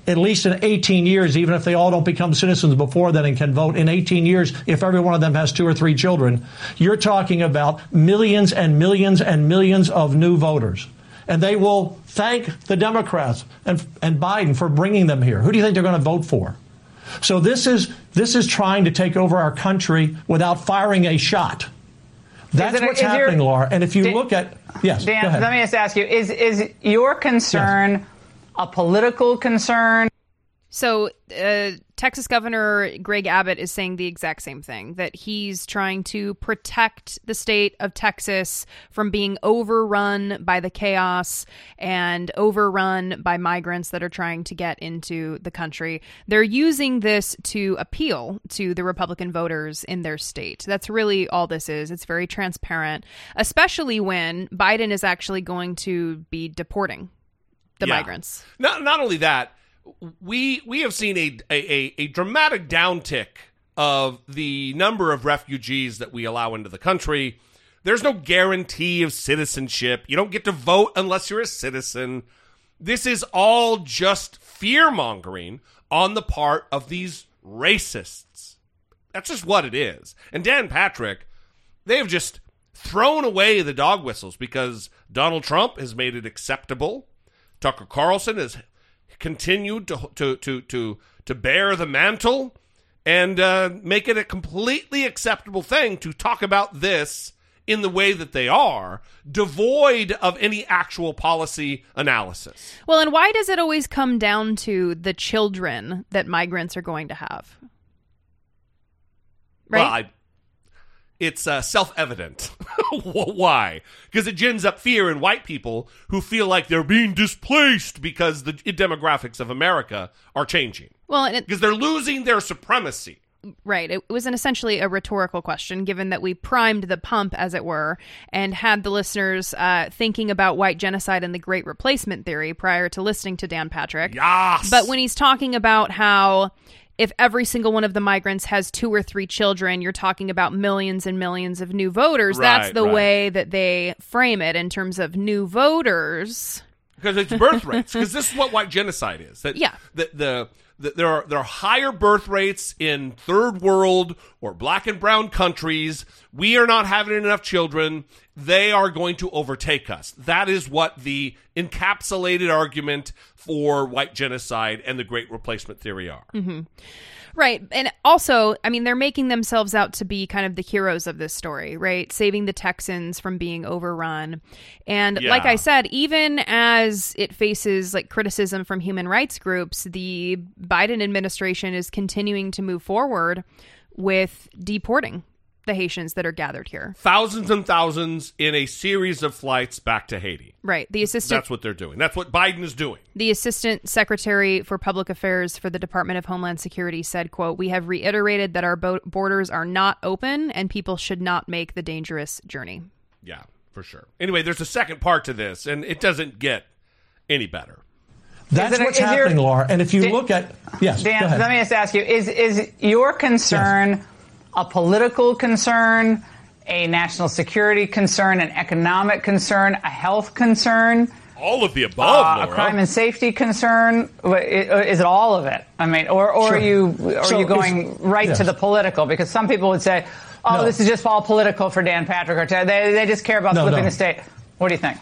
At least in 18 years, even if they all don't become citizens before then and can vote, in 18 years, if every one of them has two or three children, you're talking about millions and millions and millions of new voters. And they will thank the Democrats and, and Biden for bringing them here. Who do you think they're going to vote for? So this is this is trying to take over our country without firing a shot. That's it- what's is your- happening, Laura. And if you Dan- look at yes, Dan, let me just ask you: Is is your concern a political concern? So, uh, Texas Governor Greg Abbott is saying the exact same thing that he's trying to protect the state of Texas from being overrun by the chaos and overrun by migrants that are trying to get into the country. They're using this to appeal to the Republican voters in their state. That's really all this is. It's very transparent, especially when Biden is actually going to be deporting the Yeah. migrants. Not not only that, we we have seen a a, a dramatic downtick of the number of refugees that we allow into the country. There's no guarantee of citizenship. You don't get to vote unless you're a citizen. This is all just fear mongering on the part of these racists. That's just what it is. And Dan Patrick, they've just thrown away the dog whistles because Donald Trump has made it acceptable. Tucker Carlson has continued to to to to, to bear the mantle and uh, make it a completely acceptable thing to talk about this in the way that they are, devoid of any actual policy analysis. Well, and why does it always come down to the children that migrants are going to have? Right? Well, I, it's uh, self-evident. Why? Because it gins up fear in white people who feel like they're being displaced because the demographics of America are changing. well, Because they're losing their supremacy. right. It was an essentially a rhetorical question, given that we primed the pump, as it were, and had the listeners uh, thinking about white genocide and the Great Replacement theory prior to listening to Dan Patrick. Yes. But when he's talking about how if every single one of the migrants has two or three children, you're talking about millions and millions of new voters. That's the right. way that they frame it in terms of new voters. because it's birth rates. Because this is what white genocide is. That Yeah. the, the, the there are there are higher birth rates in third world or black and brown countries. We are not having enough children. They are going to overtake us. That is what the encapsulated argument for white genocide and the Great Replacement theory are. hmm Right. And also, I mean, they're making themselves out to be kind of the heroes of this story, right? Saving the Texans from being overrun. And like I said, even as it faces like criticism from human rights groups, the Biden administration is continuing to move forward with deporting the Haitians that are gathered here. Thousands and thousands in a series of flights back to Haiti. Right. The assistant That's what they're doing. That's what Biden is doing. The assistant secretary for public affairs for the Department of Homeland Security said, quote, "We have reiterated that our bo- borders are not open and people should not make the dangerous journey." Yeah, for sure. Anyway, there's a second part to this, and it doesn't get any better. That's it- what's is your- happening, Laura. And if you Dan- look at yes, Dan, go ahead. let me just ask you: Is is your concern a political concern, a national security concern, an economic concern, a health concern? All of the above, Uh, a crime and safety concern? Is it all of it? I mean, or, or Sure. are you are So you going right yes. to the political? Because some people would say, "Oh, No. this is just all political for Dan Patrick," or they they just care about No, flipping no. the state. What do you think?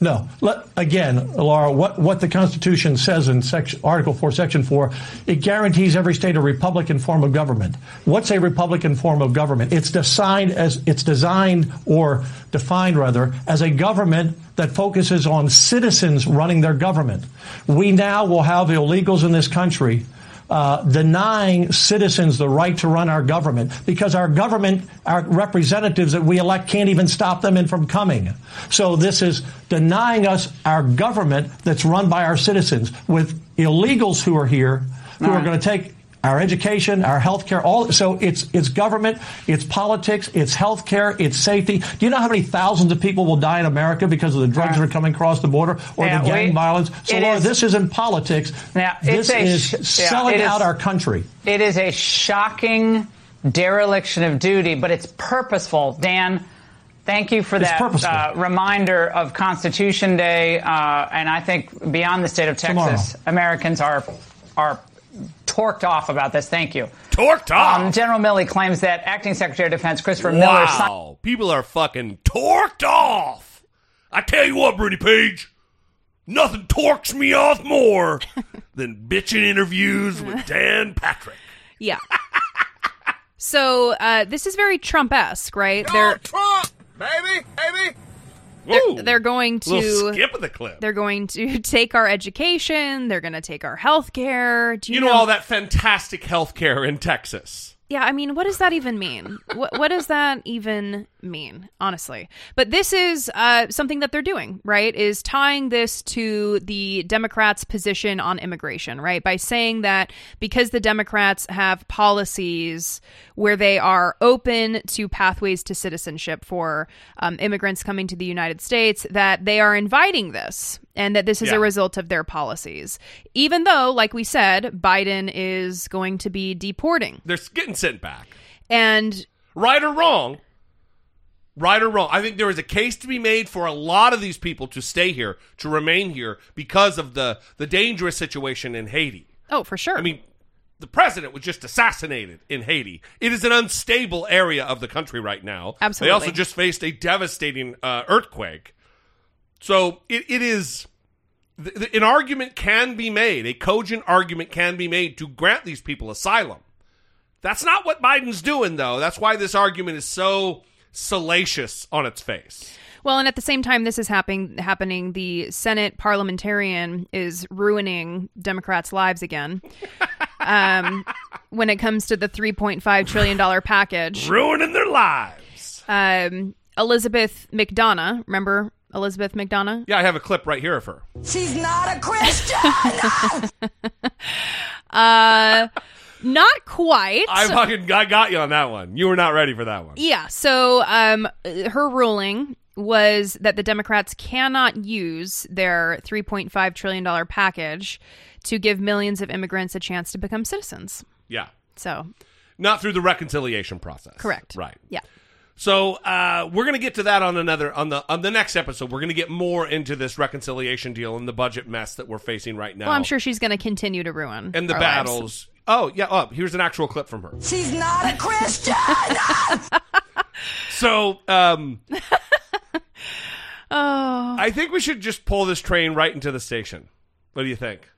No. Let, again, Laura, what, what the Constitution says in section, Article 4, Section 4, it guarantees every state a Republican form of government. What's a Republican form of government? It's designed as it's designed or defined rather as a government that focuses on citizens running their government. We now will have illegals in this country uh, denying citizens the right to run our government because our government, our representatives that we elect can't even stop them in from coming. So this is denying us our government that's run by our citizens with illegals who are here who are going to take our education, our health care, all so it's it's government, it's politics, it's health care, it's safety. Do you know how many thousands of people will die in America because of the drugs that are coming across the border or Yeah, the gang we- violence? So Laura, is- this isn't politics. Now, this is sh- yeah, selling it is- out our country. It is a shocking dereliction of duty, but it's purposeful. Dan, thank you for It's that uh, reminder of Constitution Day. Uh, and I think beyond the state of Texas, Americans are are torqued off about this. Thank you. Torqued off. Um, General Milley claims that Acting Secretary of Defense Christopher Miller signed. Wow, people are fucking torqued off. I tell you what, Brady Page, nothing torques me off more than bitching interviews with Dan Patrick. Yeah. so uh, this is very Trump-esque, right? they're Trump, baby, baby. They're, they're going to skip of the clip. They're going to take our education. They're going to take our health care. Do You know all that fantastic health care in Texas. Yeah, I mean, what does that even mean? what what does that even mean, honestly? But this is uh, something that they're doing, right? Is tying this to the Democrats' position on immigration, right? By saying that because the Democrats have policies where they are open to pathways to citizenship for um, immigrants coming to the United States, that they are inviting this and that this is Yeah. a result of their policies. Even though, like we said, Biden is going to be deporting. They're getting sent back. And right or wrong, right or wrong, I think there is a case to be made for a lot of these people to stay here, to remain here because of the the dangerous situation in Haiti. Oh, for sure. I mean, the president was just assassinated in Haiti. It is an unstable area of the country right now. Absolutely. They also just faced a devastating uh, earthquake. So it, it is th- th- an argument can be made, a cogent argument can be made to grant these people asylum. That's not what Biden's doing, though. That's why this argument is so salacious on its face. Well, and at the same time this is happening happening, the Senate parliamentarian is ruining Democrats' lives again. um, when it comes to the three point five trillion dollar package. Ruining their lives. Um, Elizabeth MacDonough, remember Elizabeth MacDonough? Yeah, I have a clip right here of her. She's not a Christian. Uh not quite. I fucking I got you on that one. You were not ready for that one. Yeah. So, um, her ruling was that the Democrats cannot use their $3.5 trillion package to give millions of immigrants a chance to become citizens. Yeah. So, Not through the reconciliation process. correct. Right. Yeah. So uh, we're gonna get to that on another on the on the next episode. We're gonna get more into this reconciliation deal and the budget mess that we're facing right now. Well, I'm sure she's going to continue to ruin and the our lives. Oh yeah. Oh, here's an actual clip from her. She's not a Christian. So um, Oh. I think we should just pull this train right into the station. What do you think?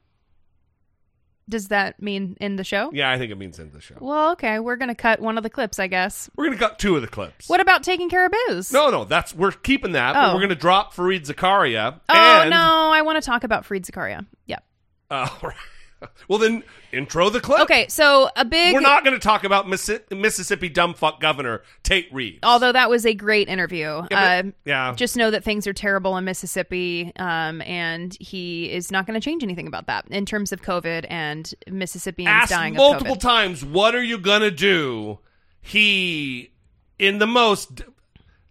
Does that mean in the show? Yeah, I think it means in the show. Well, okay. We're going to cut one of the clips, I guess. We're gonna cut two of the clips. What about taking care of biz? No, no, that's we're keeping that. But Oh. we're gonna drop Fareed Zakaria. Oh, and, no. I want to talk about Fareed Zakaria. Yep. Oh, right. Well, then intro the clip. Okay. So, a big. We're not going to talk about Missi- Mississippi dumbfuck governor Tate Reeves. Although that was a great interview. Yeah, but- uh, yeah. Just know that things are terrible in Mississippi, um, and he is not going to change anything about that in terms of COVID and Mississippians Asked dying multiple times, what are you going to do? He, in the most,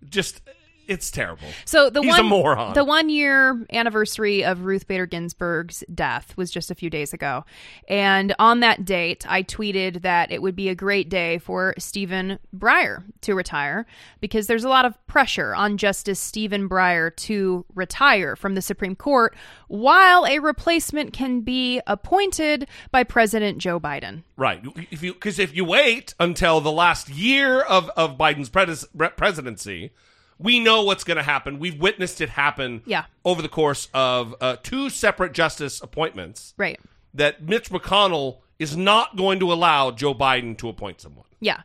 just, it's terrible. So the He's one a moron. the one year anniversary of Ruth Bader Ginsburg's death was just a few days ago. And on that date, I tweeted that it would be a great day for Stephen Breyer to retire because there's a lot of pressure on Justice Stephen Breyer to retire from the Supreme Court while a replacement can be appointed by President Joe Biden. Right. If you because if you wait until the last year of of Biden's pres- presidency, we know what's going to happen. We've witnessed it happen. Yeah. Over the course of uh, two separate justice appointments. Right. That Mitch McConnell is not going to allow Joe Biden to appoint someone. Yeah.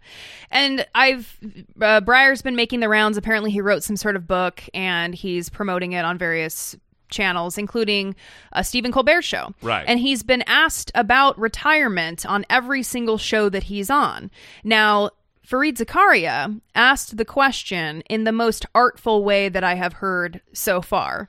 And I've, uh, Breyer's been making the rounds. Apparently, he wrote some sort of book and he's promoting it on various channels, including a Stephen Colbert show. Right. And he's been asked about retirement on every single show that he's on. Now, Fareed Zakaria asked the question in the most artful way that I have heard so far.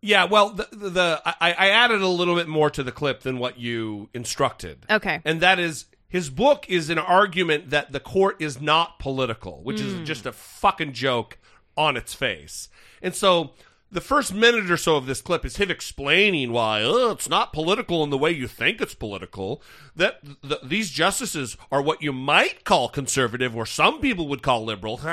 Yeah, well, the, the, the I, I added a little bit more to the clip than what you instructed. Okay. And that is his book is an argument that the court is not political, which Mm. is just a fucking joke on its face. And so the first minute or so of this clip is him explaining why oh, it's not political in the way you think it's political. That th- these justices are what you might call conservative, or some people would call liberal.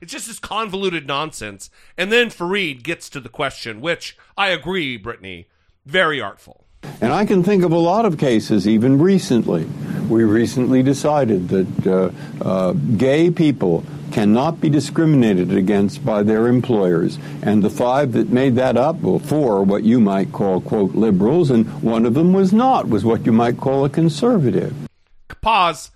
It's just this convoluted nonsense. And then Fareed gets to the question, which I agree, Brittany, very artful. And I can think of a lot of cases, even recently. We recently decided that uh, uh, gay people cannot be discriminated against by their employers. And the five that made that up, well, four what you might call, quote, liberals, and one of them was not, was what you might call a conservative. Pause.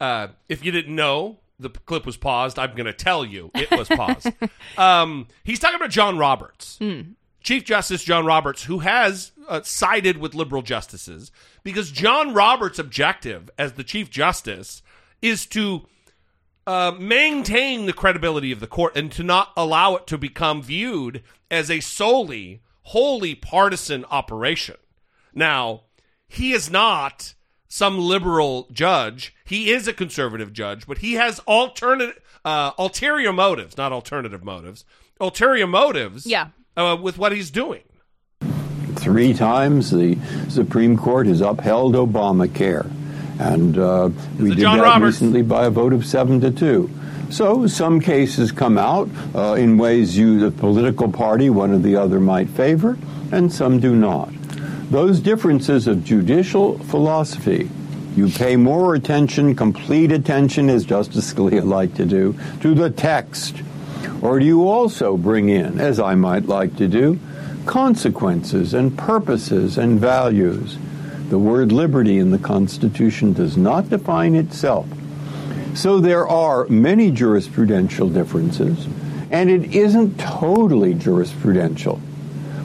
Uh, if you didn't know, the clip was paused. I'm going to tell you it was paused. um, he's talking about John Roberts. Chief Justice John Roberts, who has uh, sided with liberal justices, because John Roberts' objective as the Chief Justice is to uh, maintain the credibility of the court and to not allow it to become viewed as a solely, wholly partisan operation. Now, he is not some liberal judge. He is a conservative judge, but he has alternate, uh, ulterior motives, not alternative motives, ulterior motives Yeah. uh, with what he's doing. Three times the Supreme Court has upheld Obamacare. And uh, we did John that Roberts? recently by a vote of seven to two. So some cases come out uh, in ways you, the political party, one or the other, might favor, and some do not. Those differences of judicial philosophy, you pay more attention, complete attention, as Justice Scalia liked to do, to the text, or do you also bring in, as I might like to do, consequences and purposes and values? The word liberty in the Constitution does not define itself. So there are many jurisprudential differences, and it isn't totally jurisprudential,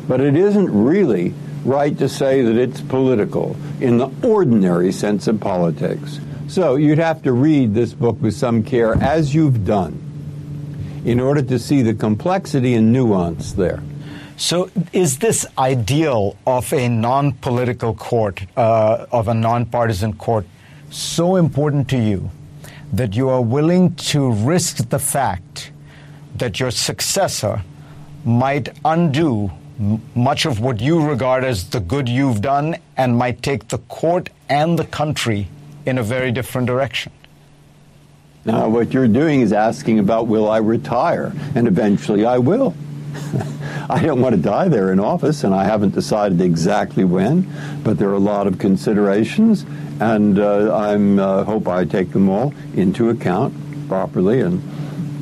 but it isn't really right to say that it's political in the ordinary sense of politics. So you'd have to read this book with some care, as you've done, in order to see the complexity and nuance there. So, is this ideal of a non political court, uh, of a non-partisan court, so important to you that you are willing to risk the fact that your successor might undo much of what you regard as the good you've done and might take the court and the country in a very different direction? Now, what you're doing is asking about will I retire? And eventually I will. I don't want to die there in office, and I haven't decided exactly when, but there are a lot of considerations, and uh, I'm uh, hope I take them all into account properly, and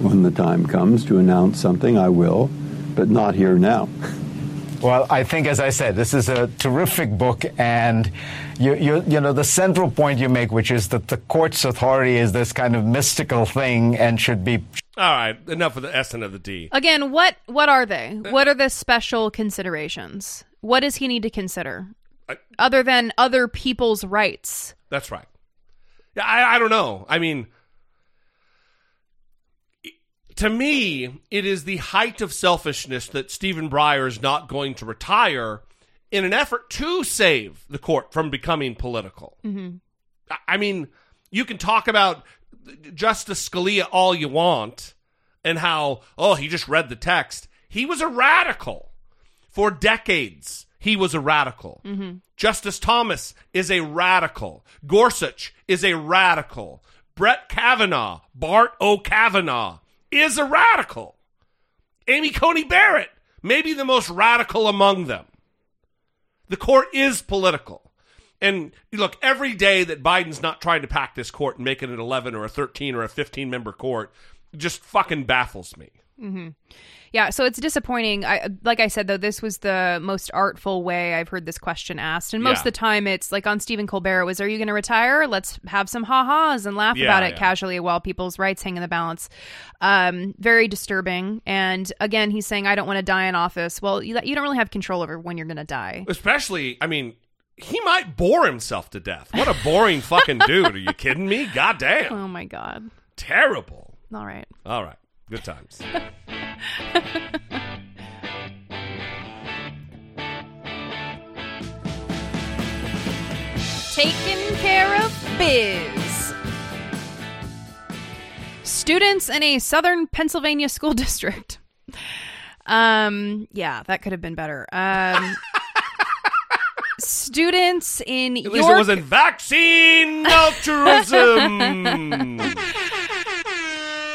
when the time comes to announce something, I will, but not here now. Well, I think, as I said, this is a terrific book, and you, you, you know the central point you make, which is that the court's authority is this kind of mystical thing and should be. All right, enough of the S and of the D. Again, what what are they? What are the special considerations? What does he need to consider other than other people's rights? That's right. Yeah, I, I don't know. I mean, to me, it is the height of selfishness that Stephen Breyer is not going to retire in an effort to save the court from becoming political. Mm-hmm. I- I mean, you can talk about Justice Scalia all you want and how, oh, he just read the text. He was a radical. For decades, he was a radical. Mm-hmm. Justice Thomas is a radical. Gorsuch is a radical. Brett Kavanaugh, Bart O. Kavanaugh, is a radical. Amy Coney Barrett, maybe the most radical among them. The court is political. And look, every day that Biden's not trying to pack this court and make it an 11 or a 13 or a 15 member court just fucking baffles me. hmm Yeah, so it's disappointing. I, like I said, though, this was the most artful way I've heard this question asked. And most Yeah. of the time, it's like on Stephen Colbert, it was, Are you going to retire? Let's have some ha ha's and laugh Yeah, about it yeah. casually while people's rights hang in the balance. Um, very disturbing. And again, he's saying, I don't want to die in office. Well, you, you don't really have control over when you're going to die. Especially, I mean, he might bore himself to death. What a boring fucking dude. Are you kidding me? God damn. Oh, my God. Terrible. All right. All right. Good times. Taking care of biz. Students in a southern Pennsylvania school district. Um, yeah, that could have been better. Um, students in At York. least it wasn't vaccine altruism.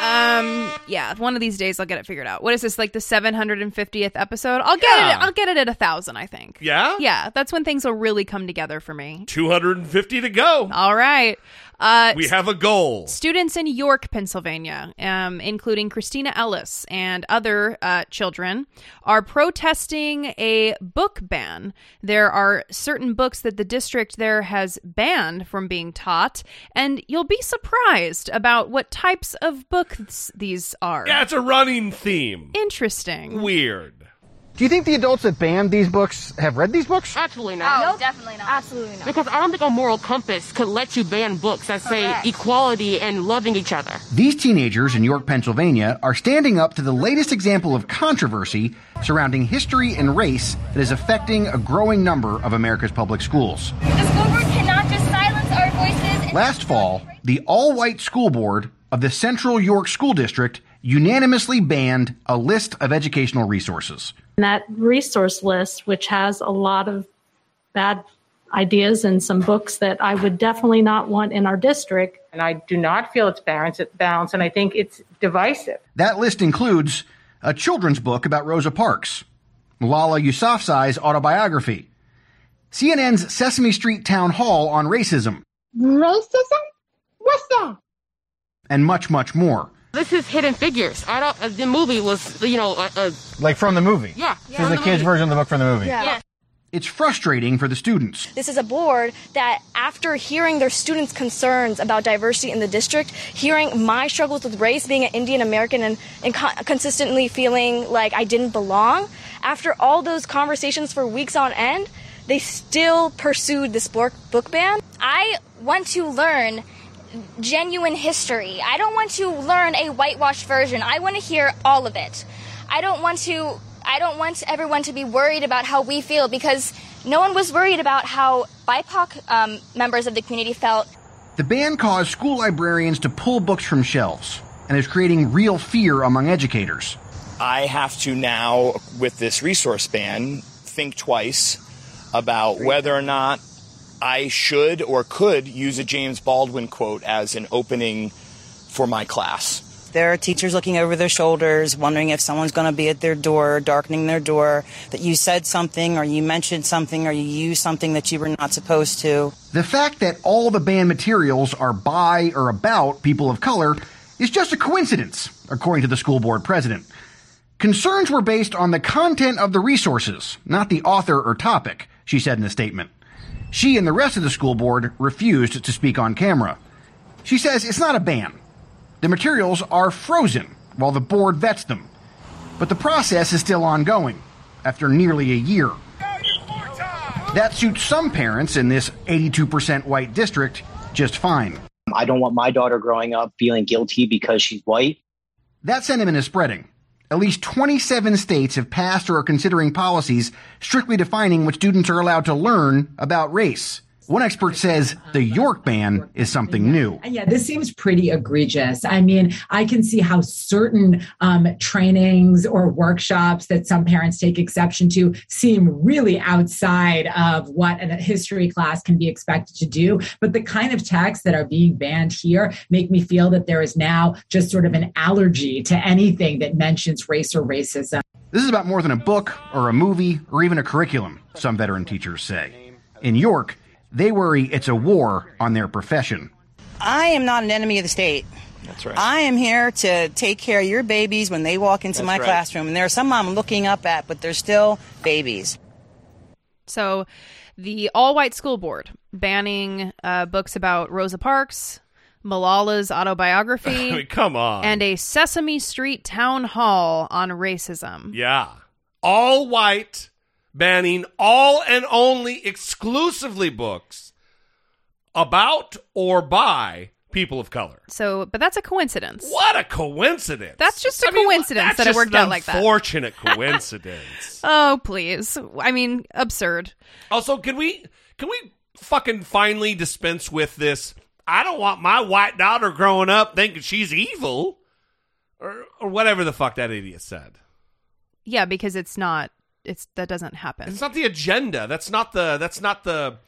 Um, yeah, one of these days I'll get it figured out. What is this like the 750th episode? I'll get Yeah. it. I'll get it at a thousand. I think. Yeah? Yeah, that's when things will really come together for me. 250 to go. All right. Uh, We have a goal. Students in York, Pennsylvania, um, including Christina Ellis and other uh, children, are protesting a book ban. There are certain books that the district there has banned from being taught, and you'll be surprised about what types of books these are. Yeah, it's a running theme. Interesting. Weird. Do you think the adults that banned these books have read these books? Absolutely not. No, definitely not. Absolutely not. Because I don't think a moral compass could let you ban books that say Correct. equality and loving each other. These teenagers in York, Pennsylvania are standing up to the latest example of controversy surrounding history and race that is affecting a growing number of America's public schools. The school board cannot just silence our voices. Last fall, the all white school board of the Central York School District unanimously banned a list of educational resources. And that resource list, which has a lot of bad ideas and some books that I would definitely not want in our district. And I do not feel it's balanced, balanced and I think it's divisive. That list includes a children's book about Rosa Parks, Lala Yousafzai's autobiography, CNN's Sesame Street Town Hall on racism, Racism? What's that? and much, much more. This is Hidden Figures. I don't. Uh, the movie was, you know, uh, uh, Like from the movie. yeah. This is the kids' version of the book from the movie. Yeah. It's frustrating for the students. This is a board that, after hearing their students' concerns about diversity in the district, hearing my struggles with race, being an Indian American, and, and con- consistently feeling like I didn't belong, after all those conversations for weeks on end, they still pursued this book, book ban. I want to learn genuine history. I don't want to learn a whitewashed version. I want to hear all of it. I don't want to I don't want everyone to be worried about how we feel because no one was worried about how BIPOC um, members of the community felt. The ban caused school librarians to pull books from shelves and is creating real fear among educators. I have to now, with this resource ban, think twice about whether or not I should or could use a James Baldwin quote as an opening for my class. There are teachers looking over their shoulders, wondering if someone's going to be at their door, darkening their door, that you said something or you mentioned something or you used something that you were not supposed to. The fact that all the banned materials are by or about people of color is just a coincidence, according to the school board president. Concerns were based on the content of the resources, not the author or topic, she said in a statement. She and the rest of the school board refused to speak on camera. She says it's not a ban. The materials are frozen while the board vets them. But the process is still ongoing after nearly a year. That suits some parents in this 82% white district just fine. I don't want my daughter growing up feeling guilty because she's white. That sentiment is spreading. At least 27 states have passed or are considering policies strictly defining what students are allowed to learn about race. One expert says the York ban is something new. Yeah, this seems pretty egregious. I mean, I can see how certain um, trainings or workshops that some parents take exception to seem really outside of what a history class can be expected to do. But the kind of texts that are being banned here make me feel that there is now just sort of an allergy to anything that mentions race or racism. This is about more than a book or a movie or even a curriculum, some veteran teachers say. In York, they worry it's a war on their profession. I am not an enemy of the state. That's right. I am here to take care of your babies when they walk into That's my right. classroom. And there are some I'm looking up at, but they're still babies. So, the all white school board banning uh, books about Rosa Parks, Malala's autobiography, I mean, come on. and a Sesame Street town hall on racism. Yeah. All white, banning all and only exclusively books about or by people of color. So, but that's a coincidence. What a coincidence. That's just a I coincidence that's that it worked out like that. Unfortunate coincidence. Oh, please. I mean, absurd. also, can we can we fucking finally dispense with this? I don't want my white daughter growing up thinking she's evil, or or whatever the fuck that idiot said. Yeah, because it's not. It's that doesn't happen. It's not the agenda. That's not the. That's not the.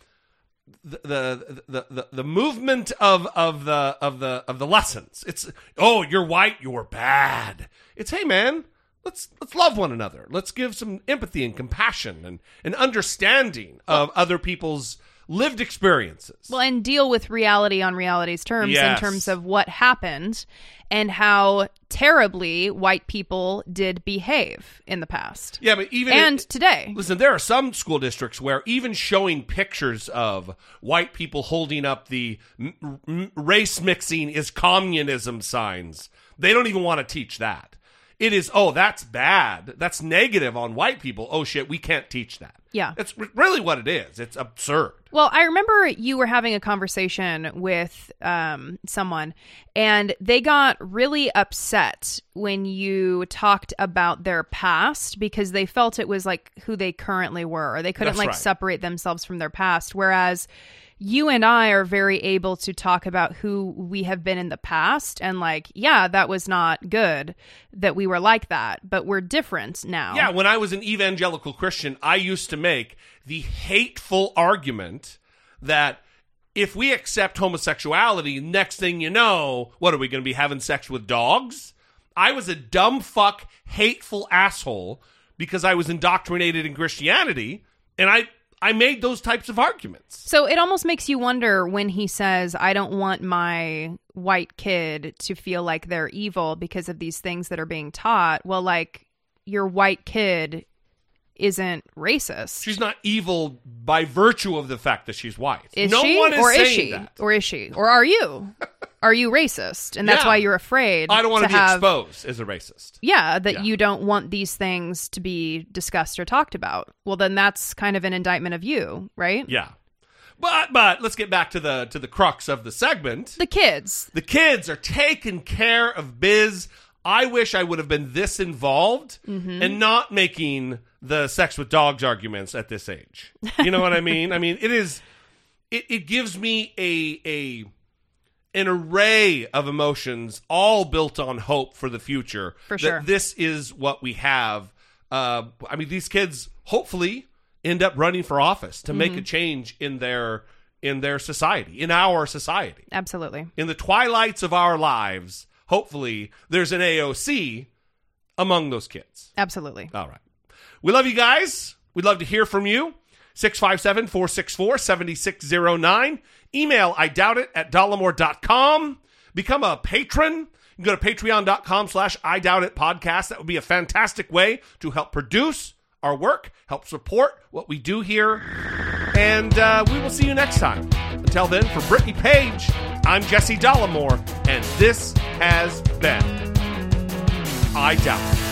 The, the the the the movement of of the of the of the lessons. It's oh you're white you're bad. It's hey man let's let's love one another. Let's give some empathy and compassion and and understanding of other people's lived experiences. Well, and deal with reality on reality's terms Yes. in terms of what happened and how terribly white people did behave in the past. Yeah, but even and today. Listen, there are some school districts where even showing pictures of white people holding up the m- m- race mixing is communism signs, they don't even want to teach that. It is, oh, that's bad. That's negative on white people. Oh shit, we can't teach that. Yeah. That's r- really what it is. It's absurd. Well, I remember you were having a conversation with um, someone, and they got really upset when you talked about their past because they felt it was like who they currently were, or they couldn't That's like right. separate themselves from their past. Whereas you and I are very able to talk about who we have been in the past, and like, yeah, that was not good that we were like that, but we're different now. Yeah, when I was an evangelical Christian, I used to make the hateful argument that if we accept homosexuality, next thing you know, what are we going to be having sex with dogs? I was a dumb fuck, hateful asshole because I was indoctrinated in Christianity, and I I made those types of arguments. So it almost makes you wonder when he says, I don't want my white kid to feel like they're evil because of these things that are being taught. Well, like, your white kid isn't racist. She's not evil by virtue of the fact that she's white. Is no she? one is or is saying she? that. Or is she? Or are you? are you racist? And that's Yeah. why you're afraid I don't want to, be have exposed as a racist. Yeah, that Yeah. you don't want these things to be discussed or talked about. Well, then that's kind of an indictment of you, right? Yeah. But but let's get back to the to the crux of the segment. The kids. The kids are taking care of biz. I wish I would have been this involved Mhm. and not making the sex with dogs arguments at this age. You know what I mean? I mean, it is it, it gives me a a an array of emotions all built on hope for the future. For that sure. This is what we have. Uh, I mean, these kids hopefully end up running for office to make Mhm. a change in their in their society, in our society Absolutely. in the twilights of our lives, hopefully there's an AOC among those kids. Absolutely. All right. We love you guys. We'd love to hear from you. 657 464 7609. Email I doubt it at dollemore.com. Become a patron. You can go to patreon.com slash I doubt it podcast. That would be a fantastic way to help produce our work, help support what we do here. And uh, we will see you next time. Until then, for Brittany Page, I'm Jesse Dollemore, and this has been I Doubt It.